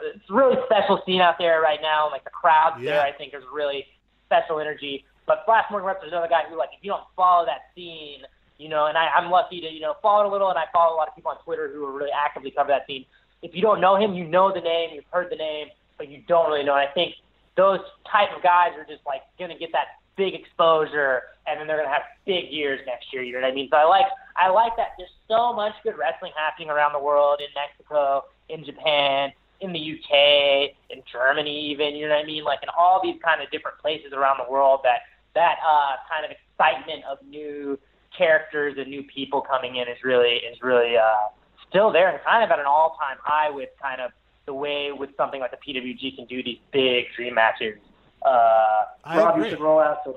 it's a really special scene out there right now. Like the crowds Yeah. there, I think there's really special energy. But Flash Morgan Webster is another guy who, like, if you don't follow that scene, you know, and I, I'm lucky to, you know, follow it a little, and I follow a lot of people on Twitter who are really actively cover that scene. If you don't know him, you know the name, you've heard the name, but you don't really know. And I think those type of guys are just like going to get that big exposure, and then they're going to have big years next year. You know what I mean? So I like I like that. There's so much good wrestling happening around the world in Mexico, in Japan, in the UK, in Germany, even. You know what I mean? Like in all these kind of different places around the world. That that uh, kind of excitement of new characters and new people coming in is really is really uh, still there and kind of at an all time high with kind of the way with something like the PWG can do these big dream matches. Uh, I Rob, agree. you should roll out to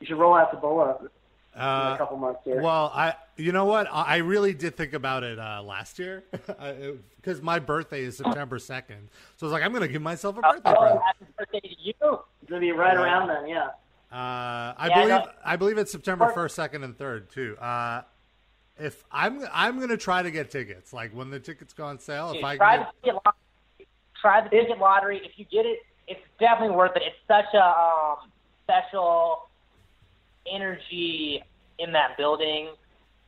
you should roll out to Bola in Uh, a couple months here. Well, I you know what I I really did think about it uh, last year because my birthday is September second, so I was like, I'm going to give myself a birthday oh, present. happy birthday to you! it's gonna be right Yeah. around then, yeah. Uh, I Yeah, believe no. I believe it's September first, second, and third too. Uh, if I'm I'm going to try to get tickets, like when the tickets go on sale, if Dude, I try can the ticket lottery. Try the ticket lottery. If you get it, it's definitely worth it. It's such a um, special energy in that building.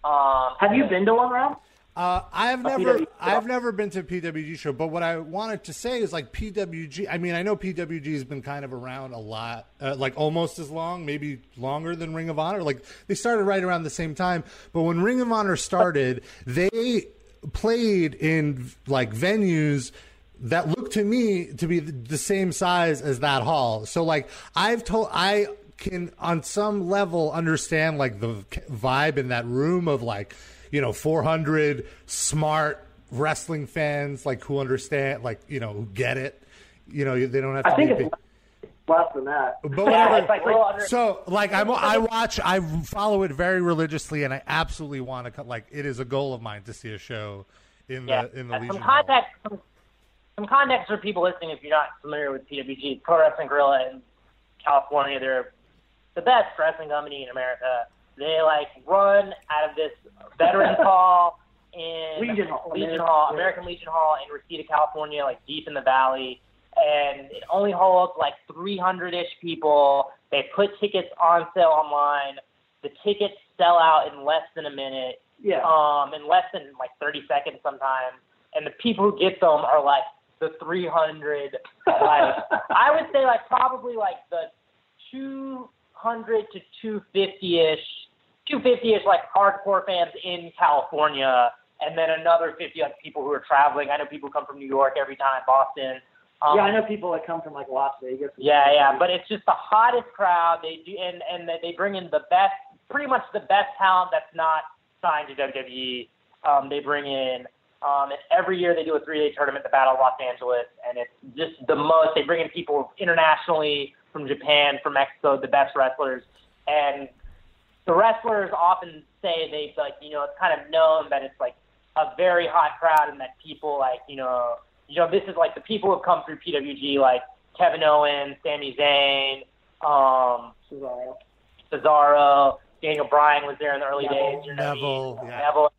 Um, Have you been to one, Rob? Uh, I've never, I've never been to a PWG show, but what I wanted to say is like PWG. I mean, I know PWG has been kind of around a lot, uh, like almost as long, maybe longer than Ring of Honor. Like they started right around the same time, but when Ring of Honor started, they played in like venues that looked to me to be the same size as that hall. So like I've told I can on some level understand like the vibe in that room of like you know 400 smart wrestling fans like who understand like you know who get it you know they don't have to I think be it's less than that. but whatever. like little So, like, I'm, I watch, I follow it very religiously, and I absolutely want to. Like, it is a goal of mine to see a show in yeah. the in the Uh, Legion some Hall. context. Some, some context for people listening if you're not familiar with PWG. Pro Wrestling Guerrilla in California. They're the best wrestling company in America. They like run out of this Veterans Hall in Legion Hall. Legion American- Hall. American Legion Hall in Reseda, California, like deep in the valley, and it only holds like 300-ish people. They put tickets on sale online. The tickets sell out in less than a minute Yeah. um, in less than like 30 seconds sometimes. And the people who get them are like the 300, like, I would say like probably like the 200 to 250-ish, 250-ish like hardcore fans in California. And then another 50 like people who are traveling. I know people come from New York every time, Boston. Um, yeah, I know people that come from like Las Vegas. yeah, yeah, but it's just the hottest crowd. They do, and and they bring in the best, pretty much the best talent that's not signed to WWE. Um, they bring in, um, and every year they do a three-day tournament, the Battle of Los Angeles, and it's just the most. They bring in people internationally from Japan, from Mexico, the best wrestlers, and the wrestlers often say they like, you know, it's kind of known that it's like a very hot crowd and that people like, you know, you know, this is like the people who have come through PWG, like Kevin Owens, Sami Zayn, um, Cesaro. Cesaro, Daniel Bryan was there in the early Neville. days. You know what I mean? Yeah. Neville,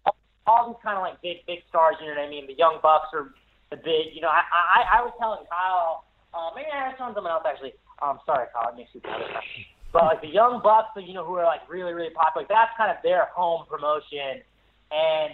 all these kind of like big, big stars. You know what I mean? The Young Bucks are the big. You know, I, I, I was telling Kyle, uh, maybe I was telling someone else actually. Um, sorry, Kyle, it makes you proud. But like the Young Bucks, you know, who are like really, really popular. That's kind of their home promotion, and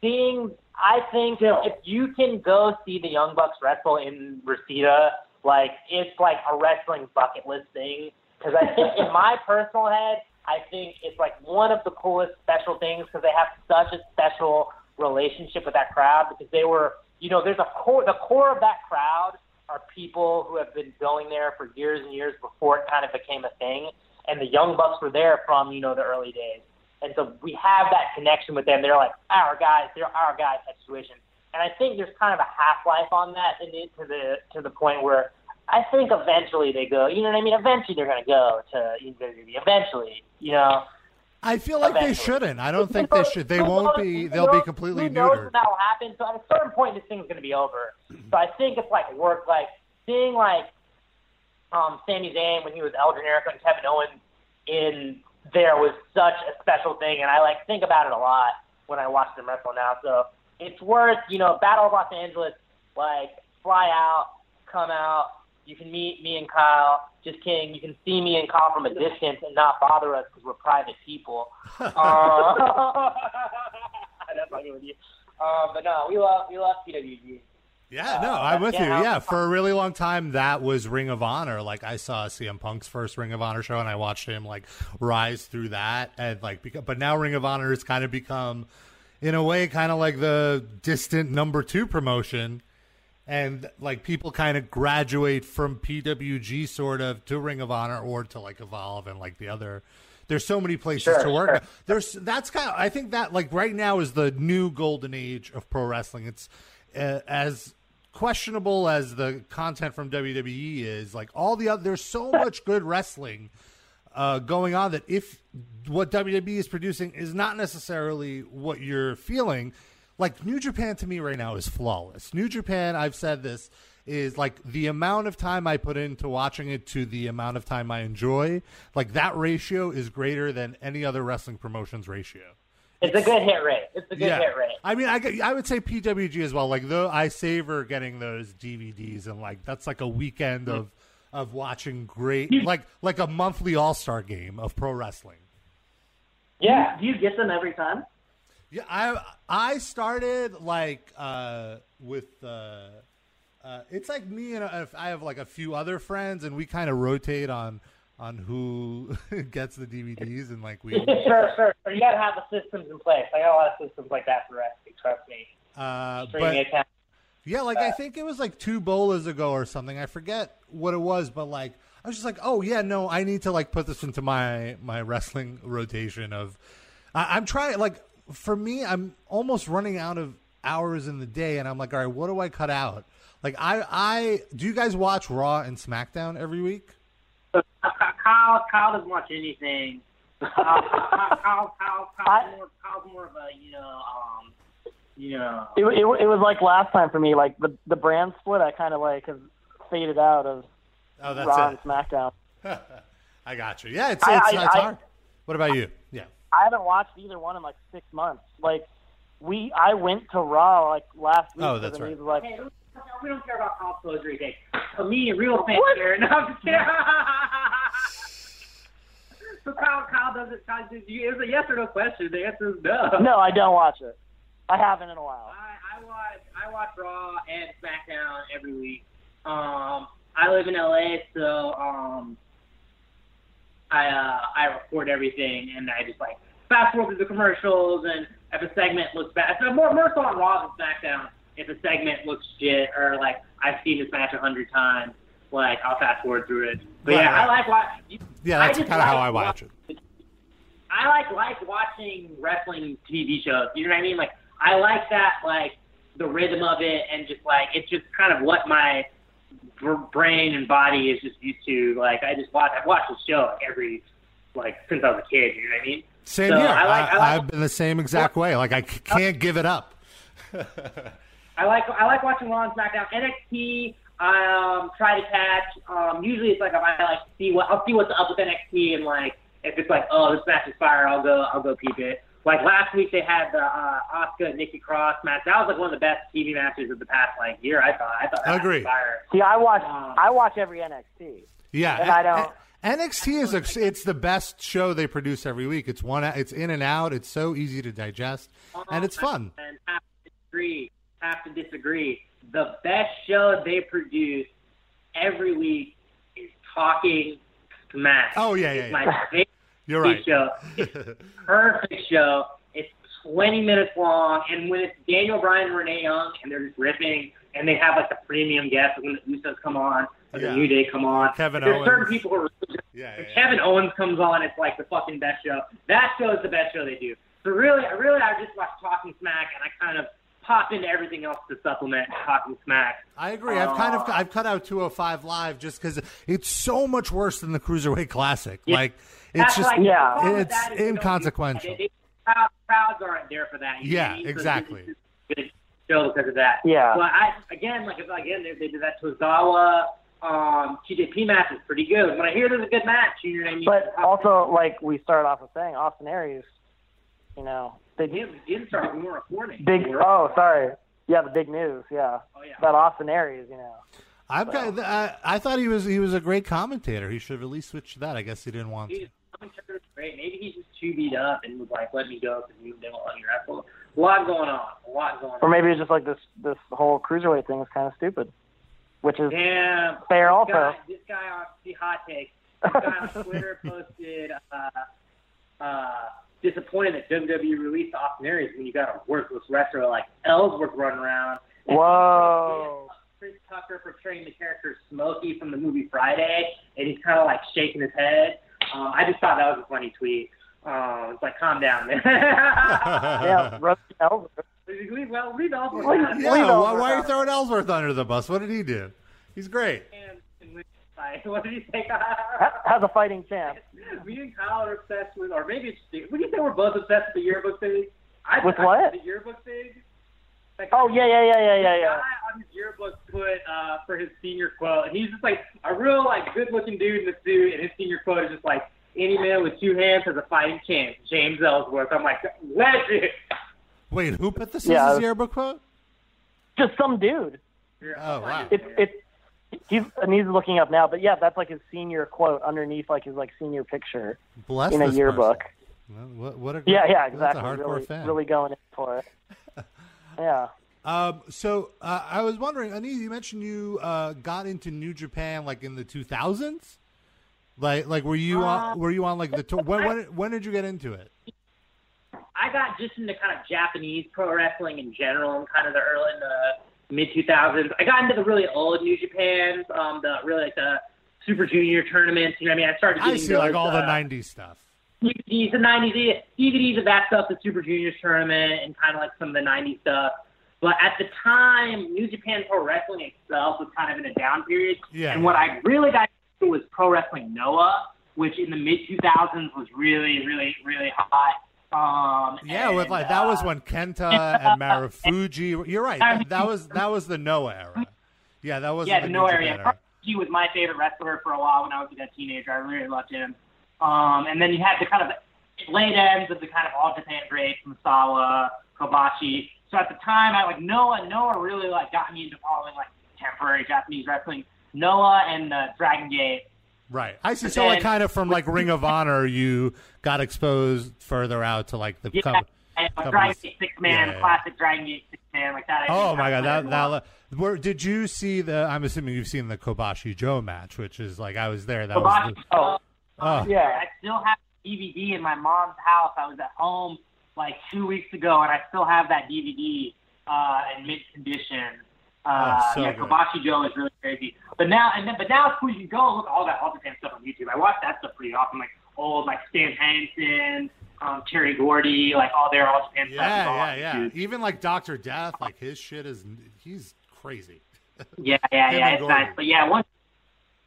seeing. I think if you can go see the Young Bucks wrestle in Reseda, like it's like a wrestling bucket list thing. Because I think in my personal head, I think it's like one of the coolest special things because they have such a special relationship with that crowd because they were, you know, there's a core, the core of that crowd are people who have been going there for years and years before it kind of became a thing. And the Young Bucks were there from, you know, the early days. And so we have that connection with them. They're like our guys, they're our guys type situation. And I think there's kind of a half life on that and to the to the point where I think eventually they go. You know what I mean? Eventually they're going to go to WWE. Eventually, you know. I feel like they shouldn't. I don't think they should. They won't be. They'll be completely who knows neutered. That'll happen. So at a certain point, this thing's going to be over. So I think it's like work, like seeing like um, Sami Zayn when he was El Generico and Kevin Owens in there was such a special thing, and I like think about it a lot when I watch them wrestle now. So it's worth, you know, Battle of Los Angeles, like fly out, come out. You can meet me and Kyle. Just kidding. You can see me and Kyle from a distance and not bother us because we're private people. Uh, that's fucking with you. Uh, but no, we love we love PWG. Yeah, no, Uh, I'm with you. yeah, for a really long time, that was Ring of Honor. Like, I saw CM Punk's first Ring of Honor show, and I watched him like rise through that, and like, but now Ring of Honor has kind of become, in a way, kind of like the distant number two promotion, and like people kind of graduate from PWG sort of to Ring of Honor or to like Evolve and like the other there's so many places Sure, to work. sure. There's that's kind of I think that like right now is the new golden age of pro wrestling. It's uh, as questionable as the content from WWE is. Like all the other, there's so much good wrestling uh, going on that if what WWE is producing is not necessarily what you're feeling, like New Japan to me right now is flawless. New Japan, I've said this, is like the amount of time I put into watching it to the amount of time I enjoy. Like that ratio is greater than any other wrestling promotions ratio. It's a good hit rate. It's a good hit rate. I mean, I, I would say PWG as well. Like, though, I savor getting those DVDs, and like that's like a weekend of of watching great, like like a monthly All Star game of pro wrestling. Yeah. Do you get them every time? Yeah, I I started like uh, with uh, uh, it's like me and uh, I have like a few other friends, and we kind of rotate on on who gets the DVDs, and like we. sure, sure. sure. You got to have the systems in place. I got a lot of systems like that for wrestling. Trust me. Uh, Streaming but yeah, like I think it was like two bolas ago or something. I forget what it was, but like I was just like, oh yeah, no, I need to like put this into my my wrestling rotation of. I, I'm trying like for me, I'm almost running out of hours in the day, and I'm like, all right, what do I cut out? Like I I do you guys watch Raw and SmackDown every week? Kyle, Kyle doesn't watch anything. Kyle, Kyle, Kyle, Kyle, Kyle's, more, Kyle's more of a, you know, um, you know. It, it, it was like last time for me. Like the the brand split, I kind of like have faded out of Oh, that's Raw it. and SmackDown. I got you. Yeah, it's it's, I- it's I- hard. What about you? Yeah. I haven't watched either one in like six months. Like we, I went to Raw like last week. Oh, 'cause that's right. like, Hey, we don't care about Kyle's poetry thing. So me, a real fan here. No, I'm just kidding. so Kyle, Kyle doesn't. Kyle, it was a yes or no question. The answer is no. no, I don't watch it. I haven't in a while. I, I watch I watch Raw and SmackDown every week. Um, I live in LA, so um, I uh, I record everything, and I just like fast forward through the commercials, and if a segment looks bad, so more more so on Raw than SmackDown. If a segment looks shit, or like I've seen this match a hundred times, like I'll fast forward through it. But Right, yeah, right. I like watching. Yeah, that's kind of how I watch it. I like like watching wrestling TV shows. You know what I mean? Like I like that like the rhythm of it and just like it's just kind of what my brain and body is just used to. Like I just watch I've watched the show like every like since I was a kid. You know what I mean? Same So here. I like- I like- have been the same exact way. Like I can't give it up. I like I like watching Raw and SmackDown. NXT, I um, try to catch. Um, usually it's like if I like see what I'll see what's up with NXT and like if it's like oh this match is fire, I'll go I'll go peep it. Like last week they had the uh, Asuka and Nikki Cross match. That was like one of the best TV matches of the past like year. I thought I thought that I match was agree. fire. See, I watch, Um, I watch every NXT. Yeah, And I don't- NXT is a, it's the best show they produce every week. It's one. It's in and out. It's so easy to digest, and it's fun. And have to disagree. Have to disagree. The best show they produce every week is Talking Smack. Oh, yeah, yeah, yeah. my favorite You're right. show. It's perfect show. It's 20 minutes long, and when it's Daniel Bryan and Renee Young, and they're just ripping, and they have like the premium guests when the Usos come on, or Yeah. the New Day come on. Kevin There's certain Owens. people who are Yeah, yeah, yeah. Kevin Owens comes on, it's like the fucking best show. That show is the best show they do. So really, really, I just watch Talking Smack, and I kind of pop into everything else to supplement Talking Smack. I agree. I've kind of Uh, I've cut out 205 live just because it's so much worse than the cruiserweight classic. Yeah. Like That's it's just like, yeah, it's that is they don't do inconsequential. that. They- they- crowd- crowds aren't there for that. you know Yeah, mean? So exactly. this is a good show because of that. Yeah. But I again, like if again they, they did that to Tozawa. Um, TJP match is pretty good. When I hear there's a good match, you know what I mean. But also, like we started off with saying, Austin Aries, you know, big, he didn't, he didn't start when we were recording. big. Oh, sorry. Yeah, the big news. Yeah, Oh, yeah. about Austin Aries. You know. I've got. I, I thought he was he was a great commentator. He should have at least switched to that. I guess he didn't want to. He's commentator is great. Maybe he's just too beat up and was like, "Let me go because you they won't let me wrestle." A lot going on. A lot going on. Or maybe it's just like this this whole cruiserweight thing is kind of stupid, which is Damn. fair This also. guy, this guy on the hot take. This guy on Twitter posted uh, uh, disappointed that WWE released Austin Aries when you got a worthless wrestler like Ellsworth running around. Whoa. Chris Tucker portraying the character Smokey from the movie Friday, and he's kind of like shaking his head. Um, I just thought that was a funny tweet. Uh, it's like, calm down, man. yeah, Rusty Ellsworth. leave, well, leave Ellsworth Leave- Yeah, Leave why, Ellsworth why are you throwing Ellsworth under the bus? What did he do? He's great. And- and like, What did he say? Ha- Has a fighting chance. Me and Kyle are obsessed with, or maybe it's. Would you say we're both obsessed with the yearbook thing? I, With I- what? The yearbook thing. Like, Oh yeah, yeah, yeah, yeah, yeah, the yeah. guy on his yearbook put uh, for his senior quote, and he's just like a real like good-looking dude in a suit, and his senior quote is just like, "Any man with two hands has a fighting chance." James Ellsworth. I'm like, legend. Wait, who put this Yeah, I as was- his yearbook quote? Just some dude. Oh, wow. It's it's he's and he's looking up now, but yeah, that's like his senior quote underneath like his like senior picture Bless in a yearbook. person. What, what a Yeah, yeah, That's exactly. a hardcore really, fan. really going in for it. Yeah. Um, so uh, I was wondering, Anees, you mentioned you uh, got into New Japan like in the 2000s. Like, like were you on? Were you on like the tour? When, when, when did you get into it? I got just into kind of Japanese pro wrestling in general in kind of the early in the mid 2000s. I got into the really old New Japans, um, the really like the Super Junior tournaments. You know what I mean? I started I getting see, like those, all the uh, '90s stuff. DVDs, the 90s, DVDs of that stuff, the Super Juniors tournament, and kind of like some of the 90s stuff. But at the time, New Japan Pro Wrestling itself was kind of in a down period. Yeah. And what I really got into was Pro Wrestling Noah, which in the mid 2000s was really, really, really hot. Um, Yeah, and, with like that was uh, when Kenta and Marufuji. You're right. That, that was that was the Noah era. Yeah, that was yeah, the the New no era. He was my favorite wrestler for a while when I was a teenager. I really loved him. Um, and then you had the kind of late ends of the kind of all Japan greats, Misawa, Kobashi. So at the time, I like Noah. Noah really like got me into following like contemporary Japanese wrestling. Noah and uh, Dragon Gate. Right. I see. But So like kind of from like Ring of Honor, you got exposed further out to like the. Yeah, com-. Dragon Gate six man, Yeah, yeah. classic Dragon Gate six man, like that. I Oh my god, that's that what where did you see the? I'm assuming you've seen the Kobashi Joe match, which is like I was there. That was Kobashi. the, Oh, oh yeah. I still have DVD in my mom's house. I was at home like two weeks ago, and I still have that DVD uh, in mint condition. Uh, Oh, so yeah, good. Kobashi Joe is really crazy. But now, and then, but now. You go look at all that All Japan stuff on YouTube. I watch that stuff pretty often, like old, like Stan Hansen, um, Terry Gordy, like all their All Japan stuff. is yeah, yeah, yeah. Even like Doctor Death, like his shit is he's crazy. Yeah, yeah, yeah. It's Gordy. nice, but yeah, once.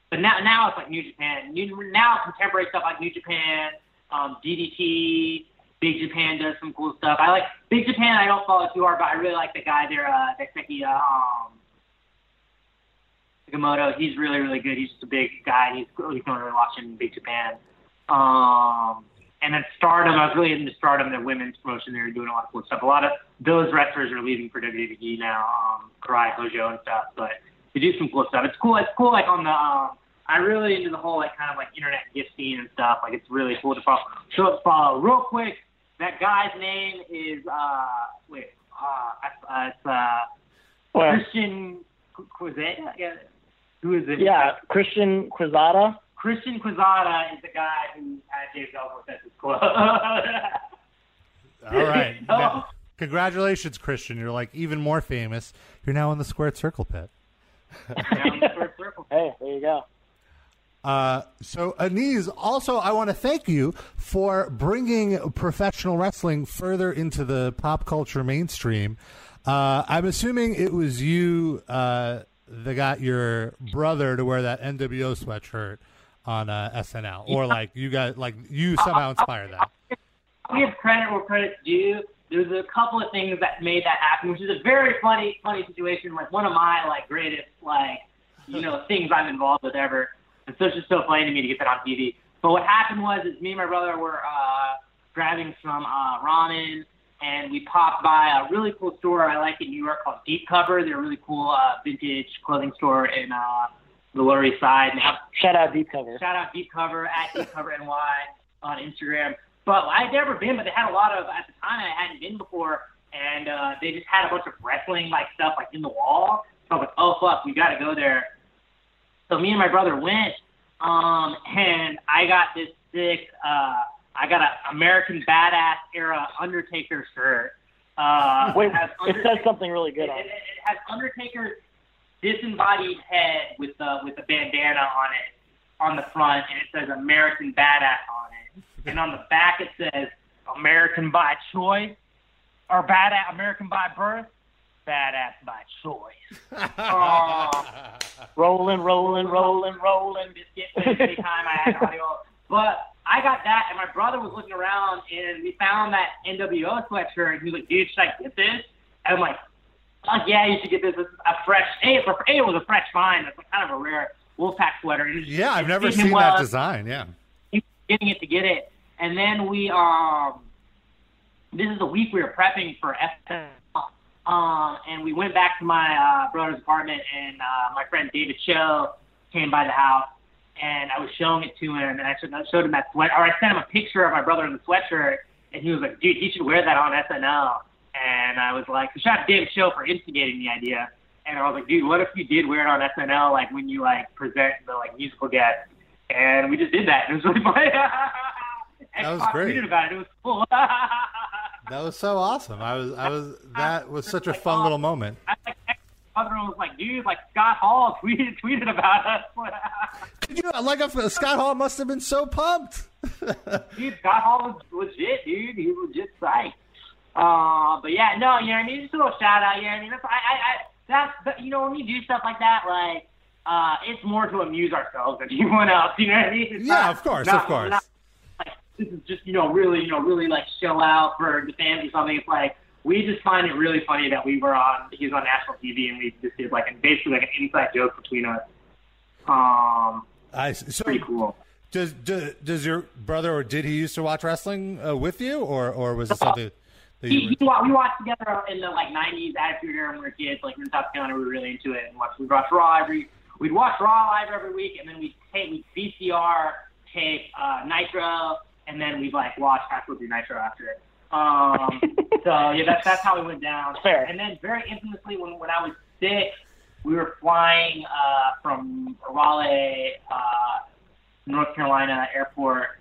But now, now it's like New Japan. New, now contemporary stuff like New Japan, um, DDT, Big Japan does some cool stuff. I like Big Japan. I don't follow too hard, but I really like the guy there, uh, Daisuke, uh, um, Sekimoto. He's really, really good. He's just a big guy. He's really going to watching Big Japan. Um, and then Stardom. I was really into Stardom, their women's promotion. They were doing a lot of cool stuff. A lot of those wrestlers are leaving for WWE now. Um, Kairi Hojo and stuff, but they do some cool stuff. It's cool. It's cool. Like on the, um, I'm really into the whole like kind of like internet gift scene and stuff. Like it's really cool to follow. So follow real quick. That guy's name is uh wait uh, uh it's uh Well, Christian Quizeta. Yeah. Who is it? yeah, Christian Quizada. Christian Quizada is the guy who had James Ellsworth as his quote. All right. Oh. Now- congratulations, Christian. You're like even more famous. You're now in the Squared Circle pit. Down the third circle. Hey, there you go. Uh, so, Anees, also, I want to thank you for bringing professional wrestling further into the pop culture mainstream. Uh, I'm assuming it was you uh, that got your brother to wear that NWO sweatshirt on uh, SNL, or like you got like you somehow inspired that. give credit where credit's due. There's a couple of things that made that happen, which is a very funny, funny situation. Like one of my like greatest like you know things I'm involved with ever. And so it's just so funny to me to get that on TV. But what happened was, is me and my brother were uh, grabbing some uh, ramen, and we popped by a really cool store I like in New York called Deep Cover. They're a really cool uh, vintage clothing store in uh, the Lower East Side. And Shout out Deep Cover. Shout out Deep Cover at Deep Cover NY on Instagram. But I'd never been, but they had a lot of at the time I hadn't been before, and uh, they just had a bunch of wrestling like stuff like in the wall. So I was like, oh fuck, we got to go there. So me and my brother went, um, and I got this sick. Uh, I got an American Badass era Undertaker shirt. Uh, Wait, it says something really good it, on it, it. has Undertaker's disembodied head with the with the bandana on it. on the front, and it says American Badass on it, and on the back it says American by choice or badass American by birth, badass by choice. uh, rolling, rolling, rolling, rolling. Just get every time I had audio, but. I got that, and my brother was looking around, and we found that NWO sweatshirt. And he was like, "Dude, should I get this?" And I'm like, "Fuck yeah, you should get this. This is a fresh. A, it was a fresh find. It's kind of a rare Wolfpack sweater. It was- Yeah, I've never seen well that design. Yeah. he getting it to get it. And then we um this is the week we were prepping for SNL. Um and we went back to my uh brother's apartment and uh my friend David Cho came by the house and I was showing it to him and I showed, him that sweat or I sent him a picture of my brother in the sweatshirt and he was like, Dude, you should wear that on SNL and I was like, shout out to David Cho for instigating the idea. And I was like, dude, what if you did wear it on SNL, like when you like present the like musical guest? And we just did that. It was really funny. That was great. about it. It was cool. That was so awesome. I was, I was, that was such a fun little moment. I like other one was like, dude, like Scott Hall tweeted tweeted about us. You know, like a, Scott Hall must have been so pumped. dude, Scott Hall was legit, dude. He was legit psyched. Uh, but yeah, no, you know, what I mean, just a little shout out. You know, what I mean, that's, I, I, I, that's, but you know, when we do stuff like that, like, uh, it's more to amuse ourselves than anyone else. You know what I mean? It's Yeah, not- of course, not- of course. not this is just, you know, really, you know, really like show out for the fans or something. It's like we just find it really funny that we were on, he was on national TV, and we just did like, a, basically like an inside joke between us. Um, I so pretty cool. does, does does your brother or did he used to watch wrestling uh, with you or or was it something that He, you he, we watched together in the like '90s Attitude Era when we were kids. Like we were in South Carolina, we were really into it. And watched, we'd watch Raw every. We'd watch Raw live every week, and then we'd tape, we'd VCR tape uh, Nitro, and then we'd like watch Do Nitro after it. Um, so yeah, that's that's how we went down. Fair. And then very infamously, when when I was six, we were flying uh, from Raleigh, uh, North Carolina airport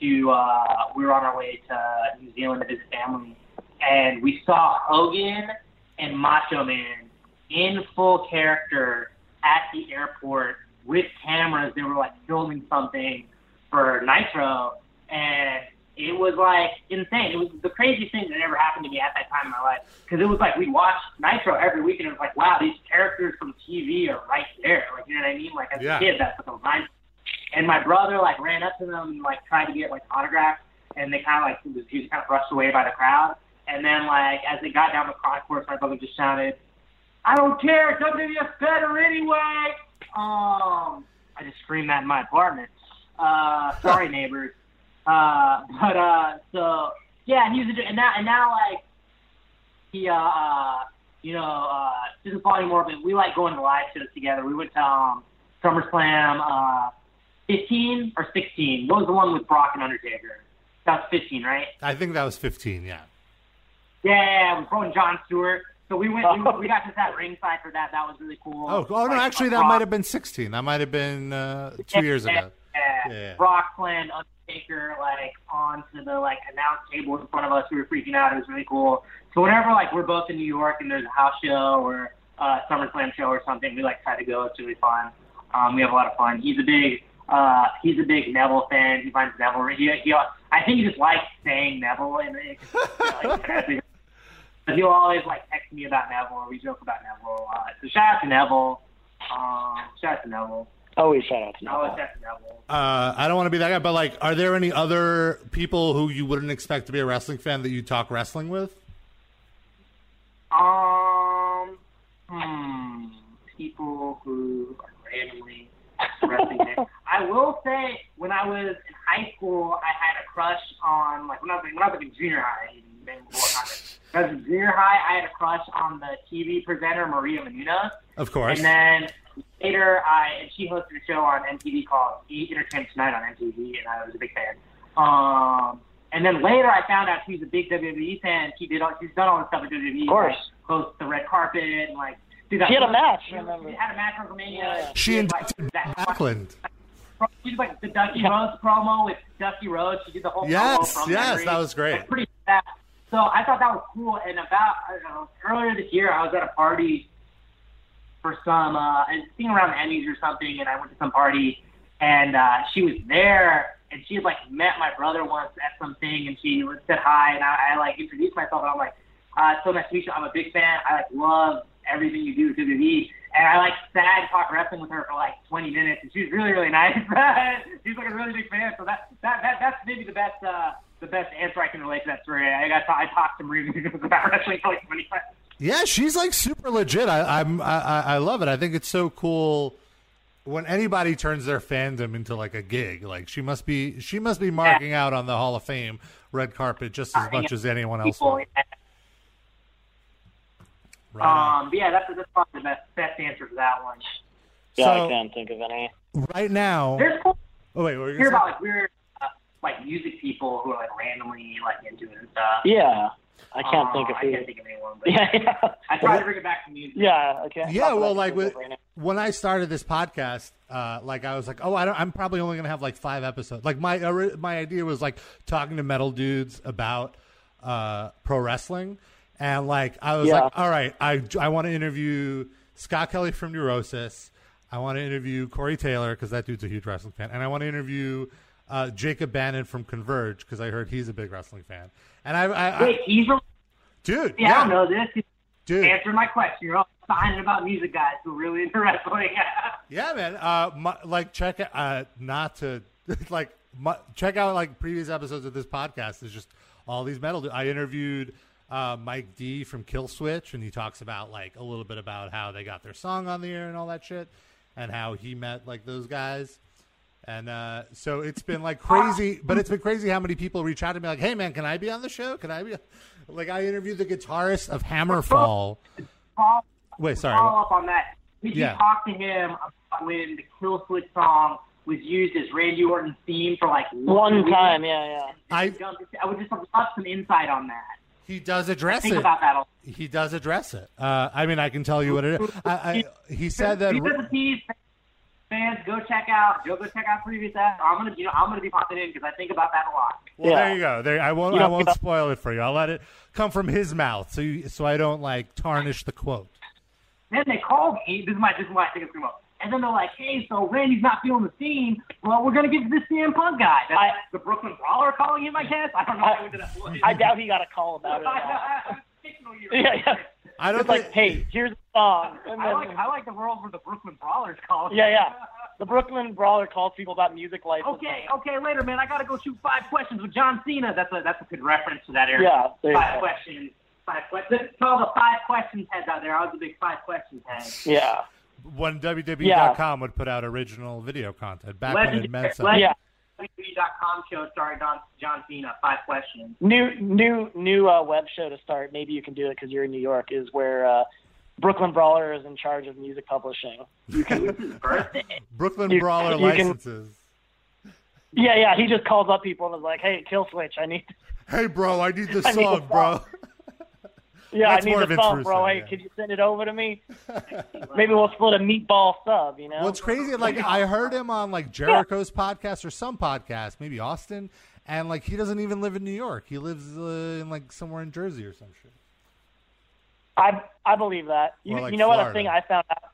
to uh, we were on our way to New Zealand to visit family, and we saw Hogan and Macho Man in full character at the airport with cameras. They were like filming something for Nitro, and it was like insane. It was the craziest thing that ever happened to me at that time in my life because it was like we watched Nitro every week, and it was like, wow, these characters from TV are right there. Like you know what I mean? Like as Yeah. a kid, that's what mind. And my brother like ran up to them and like tried to get like autographs, and they kind of like he was, he was kind of brushed away by the crowd. And then like as they got down the concourse, my brother just shouted, "I don't care, WWF's better anyway." Um, I just screamed that in my apartment. Uh, sorry neighbors. Uh, but uh, so yeah, he was and now and now like he uh, uh you know uh doesn't follow anymore, but we like going to live shows together. We went to um SummerSlam uh 15 or 16. What was the one with Brock and Undertaker? That was 15, right? I think that was 15 yeah Yeah, with Bro and Jon Stewart. So we went, we, we got to that ringside for that. That was really cool. oh, oh no actually that Brock- might have been 16 that might have been uh, two years ago Yeah, Yeah. Brock playing Undertaker like onto the like announce table in front of us. We were freaking out. It was really cool. So whenever like we're both in New York and there's a house show or uh, SummerSlam show or something, we like try to go. It's really fun. Um, we have a lot of fun. He's a big uh, he's a big Neville fan. He finds Neville. He, he, I think he just likes saying Neville and it. Like, but he'll always like text me about Neville or we joke about Neville a lot. So shout out to Neville. Um, shout out to Neville. Always shout out to Always shout out to Neville. uh, I don't want to be that guy but like are there any other people who you wouldn't expect to be a wrestling fan that you talk wrestling with Um, hmm, people who are randomly wrestling fans. I will say, when I was in high school, I had a crush on like when I was when I was like in junior high. even before college. When I was in junior high, I had a crush on the TV presenter Maria Menounos. of course And then later, I and she hosted a show on MTV called E Entertainment Tonight on MTV, and I was a big fan. Um, and then later, I found out she was a big WWE fan. She did all, she's done all this stuff with WWE, Of course. like host the red carpet and like. do She had a match, She, remember? she had a match on WrestleMania. Yeah. she did, like, inducted that- Backlund She did like the Dusty Rhodes promo with Dusty Rhodes. She did the whole Yes, promo from yes, that was great. It's pretty fast. So I thought that was cool. And about I don't know, earlier this year, I was at a party for some uh, think around the Emmys or something, and I went to some party, and uh, she was there, and she had like met my brother once at something, and she was said hi, and I, I like introduced myself, and I'm like, uh, so nice to meet you. I'm a big fan. I like love everything you do to WWE. And I like sat and talked wrestling with her for like 20 minutes, and she was really, really nice. She's like a really big fan. So that that, that that's maybe the best uh, the best answer I can relate to that story. I got I talked to Marie about wrestling for like 20 minutes. Yeah, she's like super legit. I, I'm I, I love it. I think it's so cool when anybody turns their fandom into like a gig. Like she must be she must be marking out on the Hall of Fame red carpet just as much as anyone else. People, Will. Right um, but yeah, that's that's probably the best best answer for that one. Yeah, So- I can't think of any. right now. There's cool Oh wait, what were you hear about like weird uh, like music people who are like randomly like into it and stuff. Yeah, I can't Uh, think of I can't think of anyone. But Yeah, yeah, I try to bring it back to music. yeah. Okay. Yeah, well, like with, when I started this podcast, uh, like I was like, oh, I don't, I'm probably only gonna have like five episodes. Like my ori- my idea was like talking to metal dudes about uh, pro wrestling, and like I was Yeah. like, all right, I I want to interview Scott Kelly from Neurosis. I want to interview Corey Taylor because that dude's a huge wrestling fan, and I want to interview uh, Jacob Bannon from Converge because I heard he's a big wrestling fan. And I, I, I Wait, he's really, dude, yeah, I don't know this. Dude, answer my question. You're all signing about music guys who really into wrestling. Yeah, man. Uh, my, like check. Uh, not to like my, check out like previous episodes of this podcast. Is just all these metal. I interviewed uh, Mike D from Killswitch, and he talks about like a little bit about how they got their song on the air and all that shit, and how he met like those guys. And uh, so it's been like crazy, but it's been crazy how many people reach out to me like, "Hey, man, can I be on the show? Can I be?" Like I interviewed the guitarist of Hammerfall. Follow, Wait, sorry. follow up on that. Did Yeah. you talk to him about when the Killswitch song was used as Randy Orton's theme for like one time. Yeah, yeah. I I would just love some insight on that. he does address Think it. about that. a lot. He does address it. Uh, I mean, I can tell you what it is. I, I, he said that. Because of these fans, go check out. Go go check out previous ads. I'm gonna, you know, I'm gonna be popping in because I think about that a lot. Well, Yeah. there you go. There, I won't. You I won't spoil it for you. I'll let it come from his mouth, so you, so I don't like tarnish the quote. Then they called me. This is my this is why I think it's going up. And then they're like, "Hey, so Randy's not feeling the scene. Well, we're gonna get to this CM Punk guy. That's I- the Brooklyn Brawler calling him, I guess. I don't know I- how into that was. I doubt he got a call about it. at all. Fictional Yeah, yeah. I don't It's like, think. hey, here's a song. And I like I like the world where the Brooklyn Brawlers call. him. Yeah, yeah. the Brooklyn Brawler calls people about music license. Okay, okay, later, man. I gotta go shoot five questions with John Cena. That's a that's a good reference to that area. Yeah, there you five go. questions. Five questions. To all the five questions heads out there, I was a big five questions head. Yeah. when WWE.com would put out original video content back when it Legendary, meant something. Yeah. WWE.com show starring John, John Cena. Five questions. New new new uh, web show to start. Maybe you can do it because you're in New York. Is where uh, Brooklyn Brawler is in charge of music publishing. You can, This is birthday. Brooklyn You- Brawler you can- licenses. yeah, yeah. He just calls up people and is like, "Hey, Killswitch, I need, Hey, bro, I need the I need song, a bro. Yeah, That's I need the of song, bro. Hey, yeah. could you send it over to me? Maybe we'll split a meatball sub. You know? what's crazy. Like I heard him on like Jericho's podcast or some podcast, maybe Austin, and like he doesn't even live in New York. He lives uh, in like somewhere in Jersey or some shit. I I believe that. You, like, you know what? A thing I found out.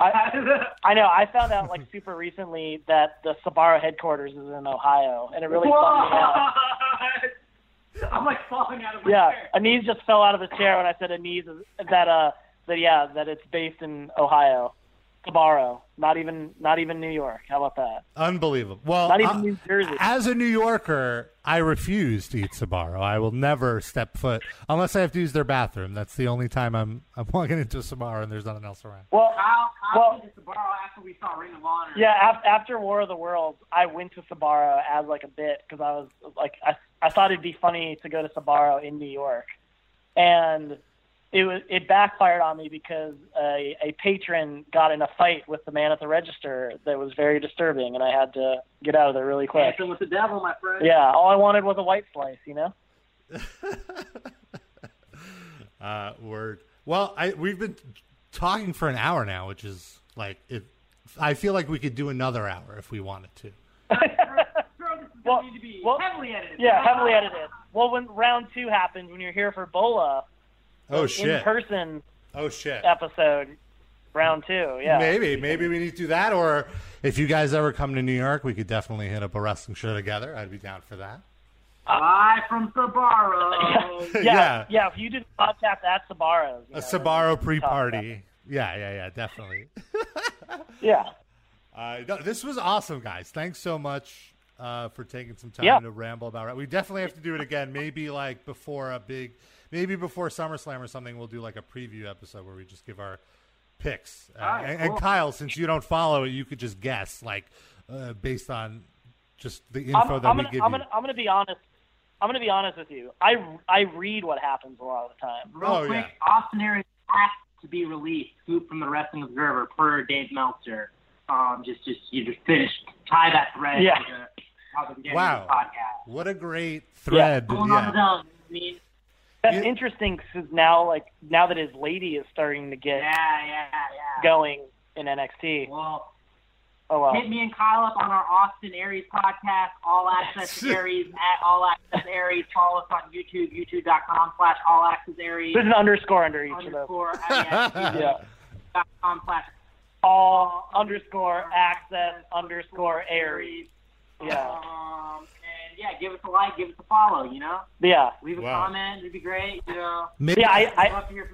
I- I know. I found out like super recently that the Sbarro headquarters is in Ohio, and it really bummed me out. I'm like falling out of my Yeah, chair. Anees just fell out of his chair when I said Anees is, that uh that yeah that it's based in Ohio, Sbarro, not even not even New York. How about that? Unbelievable. Well, Not even uh, New Jersey. as a New Yorker, I refuse to eat Sbarro. I will never step foot unless I have to use their bathroom. That's the only time I'm I'm walking into a Sbarro and there's nothing else around. Well, Kyle, Kyle Well- well, to borrow after we saw Ring of Honor. yeah. Af- after War of the Worlds, I went to Sbarro as like a bit because I was like I I thought it'd be funny to go to Sbarro in New York, and it was it backfired on me because a, a patron got in a fight with the man at the register that was very disturbing, and I had to get out of there really quick. Dancing with the devil, my friend. Yeah, all I wanted was a white slice, you know. Uh, word. Well, I we've been talking for an hour now, which is like it. I feel like we could do another hour if we wanted to. Bro, this is Well- going to be well, heavily edited. Yeah, heavily edited. Well, when round two happens, when you're here for Bola, Oh in shit! person Oh shit! episode, round two. Yeah, Maybe, maybe we need to do that, or if you guys ever come to New York, we could definitely hit up a wrestling show together. I'd be down for that. Live from Sbarro. yeah, Yeah. yeah, If you did a podcast at Sbarro's, you A know, Sbarro pre-party. Yeah, yeah, yeah, definitely. Yeah, Uh, no, this was awesome, guys. Thanks so much uh, for taking some time Yeah. to ramble about it. We definitely have to do it again. Maybe like before a big, maybe before SummerSlam or something. We'll do like a preview episode where we just give our picks. Uh, right, and, and. Kyle, since you don't follow it, you could just guess, like uh, based on just the info I'm, that I'm we gonna, give I'm you. gonna, I'm gonna be honest. I'm gonna be honest with you. I, I read what happens a lot of the time. Real Oh, quick, yeah. Austin Aries has to be released. Scoop from the Wrestling Observer per Dave Meltzer. Um, just, just you just finish tie that thread. Yeah. To the, the Wow. podcast. What a great thread! Going Yeah. on his own. I mean, That's Yeah. interesting because now, like now that his lady is starting to get yeah, yeah, yeah. going in NXT. Well, Oh well. hit me and Kyle up on our Austin Aries podcast, All Access Aries at All Access Aries. Follow us on YouTube, youtube.com slash All Access Aries. There's an underscore under each of those. Yeah, Yeah. youtube.com slash All underscore access underscore Aries. Yeah. Um, and yeah, give us a like, give us a follow. You know, Yeah. leave a Wow. comment. It'd be great. You know, Maybe- Yeah, I, I'd I, love to hear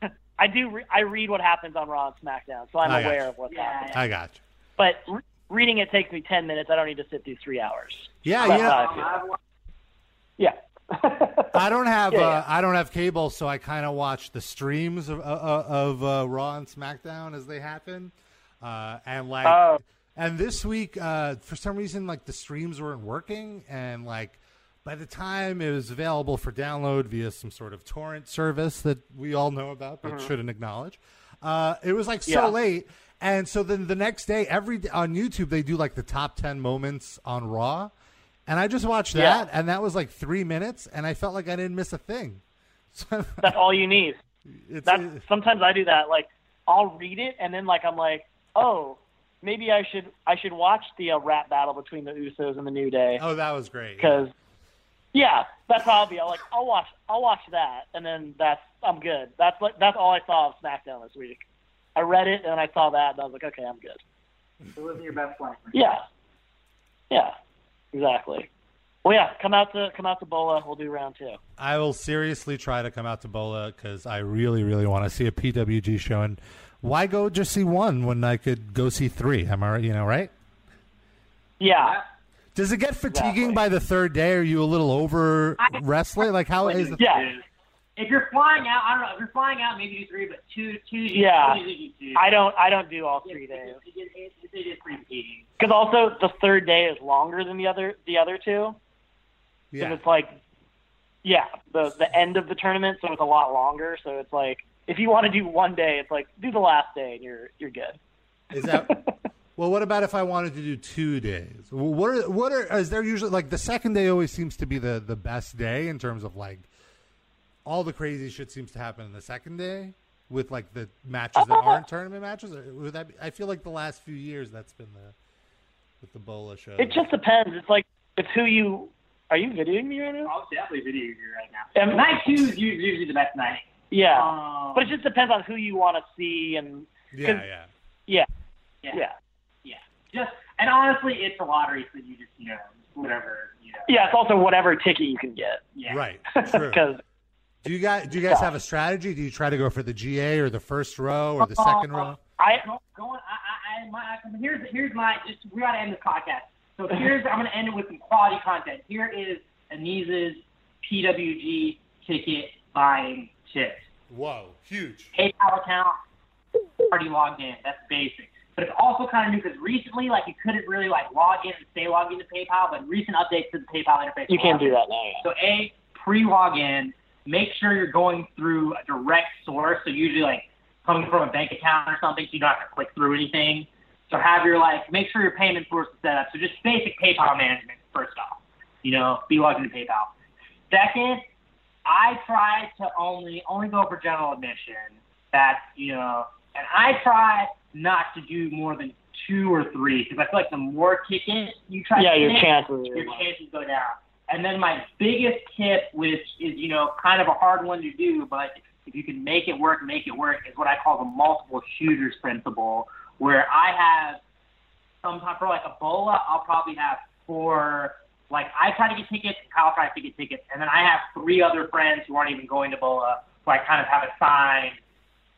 from. I do. Re- I read what happens on Raw and SmackDown, so I'm I aware of what's Yeah, happening. I got you. But re- reading it takes me ten minutes. I don't need to sit through three hours. Yeah, That's yeah. I Um, feel. I've watched- Yeah. I don't have Yeah, uh, yeah. I don't have cable, so I kind of watch the streams of uh, uh, of uh, Raw and SmackDown as they happen, uh, and like Oh. And this week uh, for some reason like the streams weren't working, and like by the time it was available for download via some sort of torrent service that we all know about but shouldn't acknowledge, uh, it was like so Yeah. late. And so then the next day, every on YouTube they do like the top ten moments on Raw, and I just watched Yeah. that, and that was like three minutes, and I felt like I didn't miss a thing. So That's all you need. it's, That's sometimes I do that. Like I'll read it and then like I'm like, oh, maybe I should I should watch the uh, rap battle between the Usos and the New Day oh, that was great. because yeah, that's how I'll be. I'll like I'll watch I'll watch that and then that's I'm good. That's like that's all I saw of SmackDown this week. I read it and I saw that and I was like, okay, I'm good. You're living your best life. Yeah, yeah, exactly. Well, yeah, come out to come out to Bola. We'll do round two. I will seriously try to come out to Bola because I really, really want to see a PWG show. And why go just see one when I could go see three? Am I right? You know, right? Yeah, Does it get fatiguing Exactly. by the third day? Are you a little over wrestling? Like how is? The- yeah. If you're flying out, I don't know. If you're flying out, maybe do three, but two, two, Yeah. two, two, two. I don't I don't do all three days. Because also the third day is longer than the other the other two. Yeah. And it's like, yeah, the the end of the tournament, so it's a lot longer. So it's like, if you want to do one day, it's like do the last day, and you're you're good. Is that? well, what about if I wanted to do two days? What are what are is there usually like the second day always seems to be the the best day in terms of like all the crazy shit seems to happen in the second day with like the matches that aren't tournament matches. Or would that be, I feel like the last few years that's been the with the Bola show. It just depends. It's like it's who you are. You videoing me right now? I'll definitely video you right now. Um, night two is usually usually the best night. Yeah, Um, but it just depends on who you want to see, and yeah, yeah. yeah, yeah, yeah, yeah. Just and honestly, it's a lottery, so you just you know whatever you know. yeah. It's also whatever ticket you can get. Yeah. Right. Because do you guys do you guys have a strategy? Do you try to go for the GA or the first row or the second row? I Go, going, I, I, I, my, here's here's my just we gotta end this podcast. So here's I'm gonna end it with some quality content. Here is Anees's PWG ticket buying tips. Whoa, huge. PayPal account already logged in. That's basic. But it's also kind of new because recently, like, you couldn't really like log in and stay logged into PayPal. But recent updates to the PayPal interface. you can't do that now. Yeah. So a pre-log in. Make sure you're going through a direct source. So usually like coming from a bank account or something, so you don't have to click through anything. So have your like make sure your payment source is set up. So just basic PayPal management first off. You know, be logged into PayPal. Second, I try to only only go for general admission. That's you know, and I try not to do more than two or three because I feel like the more tickets you try Yeah, to your hit, chances your low. chances go down. And then my biggest tip, which is you know kind of a hard one to do, but if you can make it work, make it work is what I call the multiple shooters principle, where I have sometimes for like a bola, I'll probably have four. Like I try to get tickets, Kyle tries to get tickets, and then I have three other friends who aren't even going to bola, who I kind of have assigned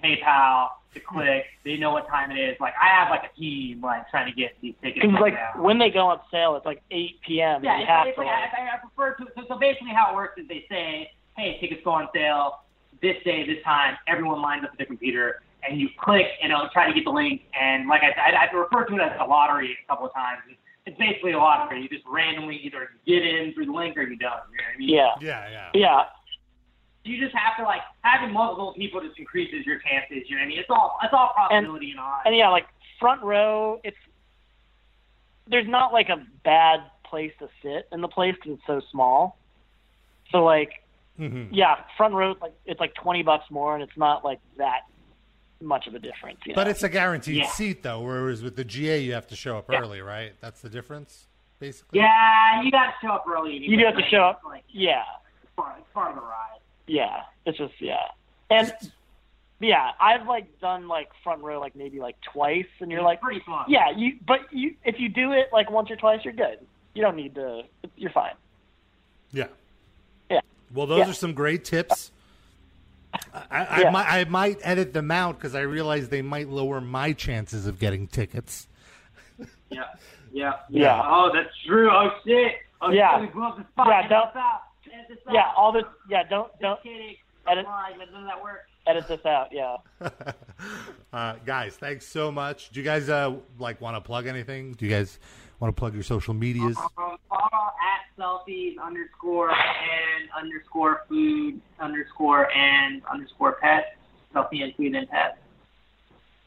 PayPal to click. They know what time it is. Like I have like a team like trying to get these tickets. Because like now. when they go on sale, it's like 8 p.m. Yeah, and you have it's to. like, Like, I, I prefer to. So, so basically, how it works is they say, "Hey, tickets go on sale this day, this time." Everyone lines up at the computer, and you click, and it'll try to get the link. And like I said, I've referred to it as a lottery a couple of times. It's, it's basically a lottery. You just randomly either get in through the link or you don't. You know what I mean? yeah, Yeah, yeah. yeah, You just have to like having multiple people just increases your chances. You know what I mean? It's all it's all probability and, odds. and yeah, like front row, it's there's not like a bad place to sit in the place because it's so small. So like, Mhm. yeah, front row, like it's like 20 bucks more, and it's not like that much of a difference. You know? But it's a guaranteed Yeah. seat, though. Whereas with the GA, you have to show up Yeah. early, right? That's the difference, basically. yeah, you got to show up early. Anyway. you do have to show up. Like, Yeah, it's part, it's part of the ride. yeah, it's just yeah, and yeah, I've like done like front row like maybe like twice, and you're It's like, pretty fun. yeah, you but you if you do it like once or twice, you're good. You don't need to. You're fine. Yeah. Yeah. Well, those Yeah. are some great tips. I, I, might, I might edit them out because I realize they might lower my chances of getting tickets. Yeah. Yeah. Yeah. Oh, that's true. Oh shit. Oh Yeah. shit. We blew up. Yeah, don't- this out. Edit this Yeah, all this. Yeah, don't Just don't edit- Come on, none of that work. edit this out. Yeah. uh, guys, thanks so much. Do you guys uh, like want to plug anything? Do you guys want to plug your social medias? Um, follow at selfies underscore and underscore food underscore and underscore pet. Selfie and food and pet.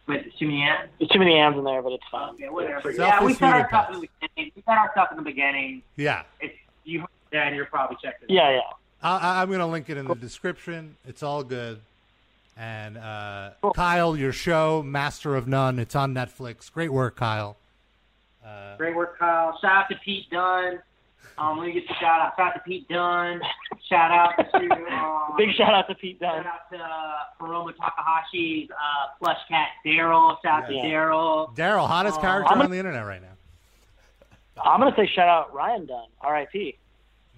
With too many N's? There's too many hands in there, but it's fine. Okay, whatever. Selfies, yeah, we food, said our stuff in the beginning. We said our stuff in the beginning. Yeah. It's you. Yeah, and you're probably checking it. Yeah, yeah. I, I'm going to link it in the description. It's all good. And uh, Kyle, your show, Master of None, it's on Netflix. Great work, Kyle. Great work, Kyle. Shout out to Pete Dunne. Um, let me get the shout out. Shout out to Pete Dunne. Shout out to um, Big shout out to Pete Dunne. Shout out to uh, Hiromu Takahashi's uh, plush cat Daryl. Shout out Yeah. to Daryl. Daryl, hottest Oh. character I'm on the internet right now. I'm gonna say shout out Ryan Dunn, R.I.P.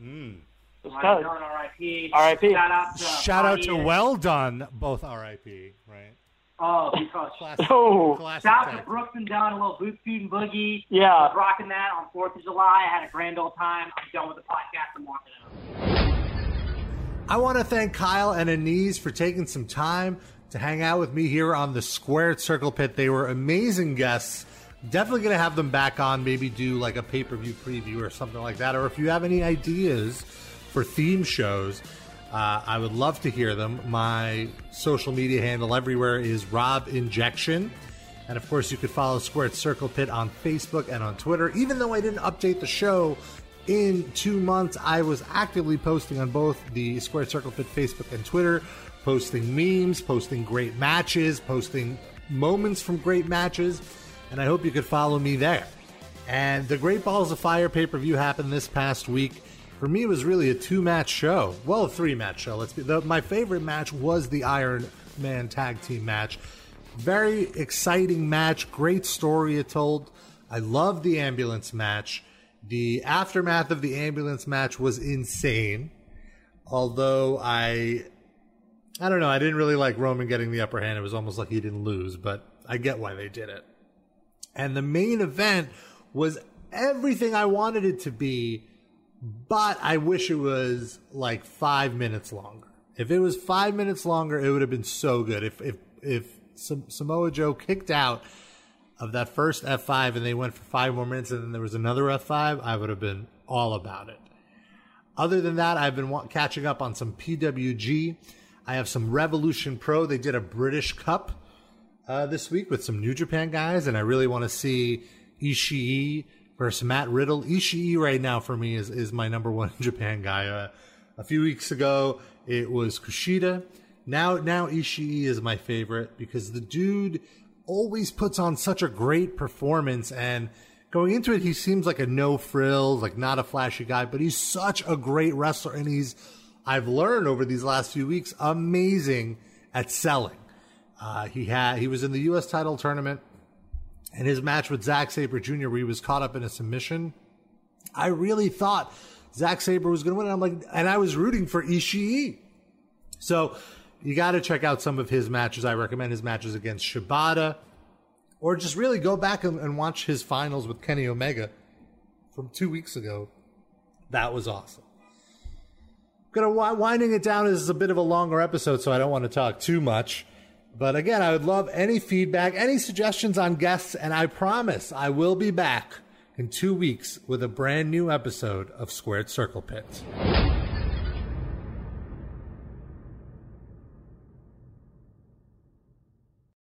Mm. Ryan. Dunn, R.I.P. R.I.P. Shout out to Shout out to Well Done, both RIP, right? Oh, oh, because Classic, Oh. classic shout out to Brooks and Dunn, a little boot scoot and boogie. I Yeah. was rocking that on Fourth of July. I had a grand old time. I'm done with the podcast. I'm walking out. I want to thank Kyle and Anees for taking some time to hang out with me here on the Squared Circle Pit. They were amazing guests. Definitely going to have them back on, maybe do like a pay per view preview or something like that. Or if you have any ideas for theme shows, uh, I would love to hear them. My social media handle everywhere is Rob Injection. And of course, you could follow Squared Circle Pit on Facebook and on Twitter. Even though I didn't update the show in two months, I was actively posting on both the Squared Circle Pit Facebook and Twitter, posting memes, posting great matches, posting moments from great matches. And I hope you could follow me there. And the Great Balls of Fire pay per view happened this past week. For me, it was really a two match show. Well, a three match show. Let's be. The, my favorite match was the Iron Man tag team match. Very exciting match. Great story it told. I love the ambulance match. The aftermath of the ambulance match was insane. Although I, I don't know, I didn't really like Roman getting the upper hand. It was almost like he didn't lose, but I get why they did it. And the main event was everything I wanted it to be, but I wish it was like five minutes longer. If it was five minutes longer, it would have been so good. If if if Samoa Joe kicked out of that first F five and they went for five more minutes, and then there was another F five, I would have been all about it. Other than that, I've been catching up on some PWG. I have some Revolution Pro. They did a British Cup uh, this week with some New Japan guys, and I really want to see Ishii versus Matt Riddle. Ishii right now for me is, is my number one Japan guy. Uh, a few weeks ago, it was Kushida. Now, now Ishii is my favorite because the dude always puts on such a great performance and going into it, he seems like a no frills, like not a flashy guy, but he's such a great wrestler and he's, I've learned over these last few weeks, amazing at selling. Uh, he had he was in the U.S. title tournament, and his match with Zack Sabre Jr., where he was caught up in a submission. I really thought Zack Sabre was going to win. And I'm like, and I was rooting for Ishii. So you got to check out some of his matches. I recommend his matches against Shibata, or just really go back and, and watch his finals with Kenny Omega from two weeks ago. That was awesome. Gonna winding it down is a bit of a longer episode, so I don't want to talk too much. But again, I would love any feedback, any suggestions on guests, and I promise I will be back in two weeks with a brand new episode of Squared Circle Pit.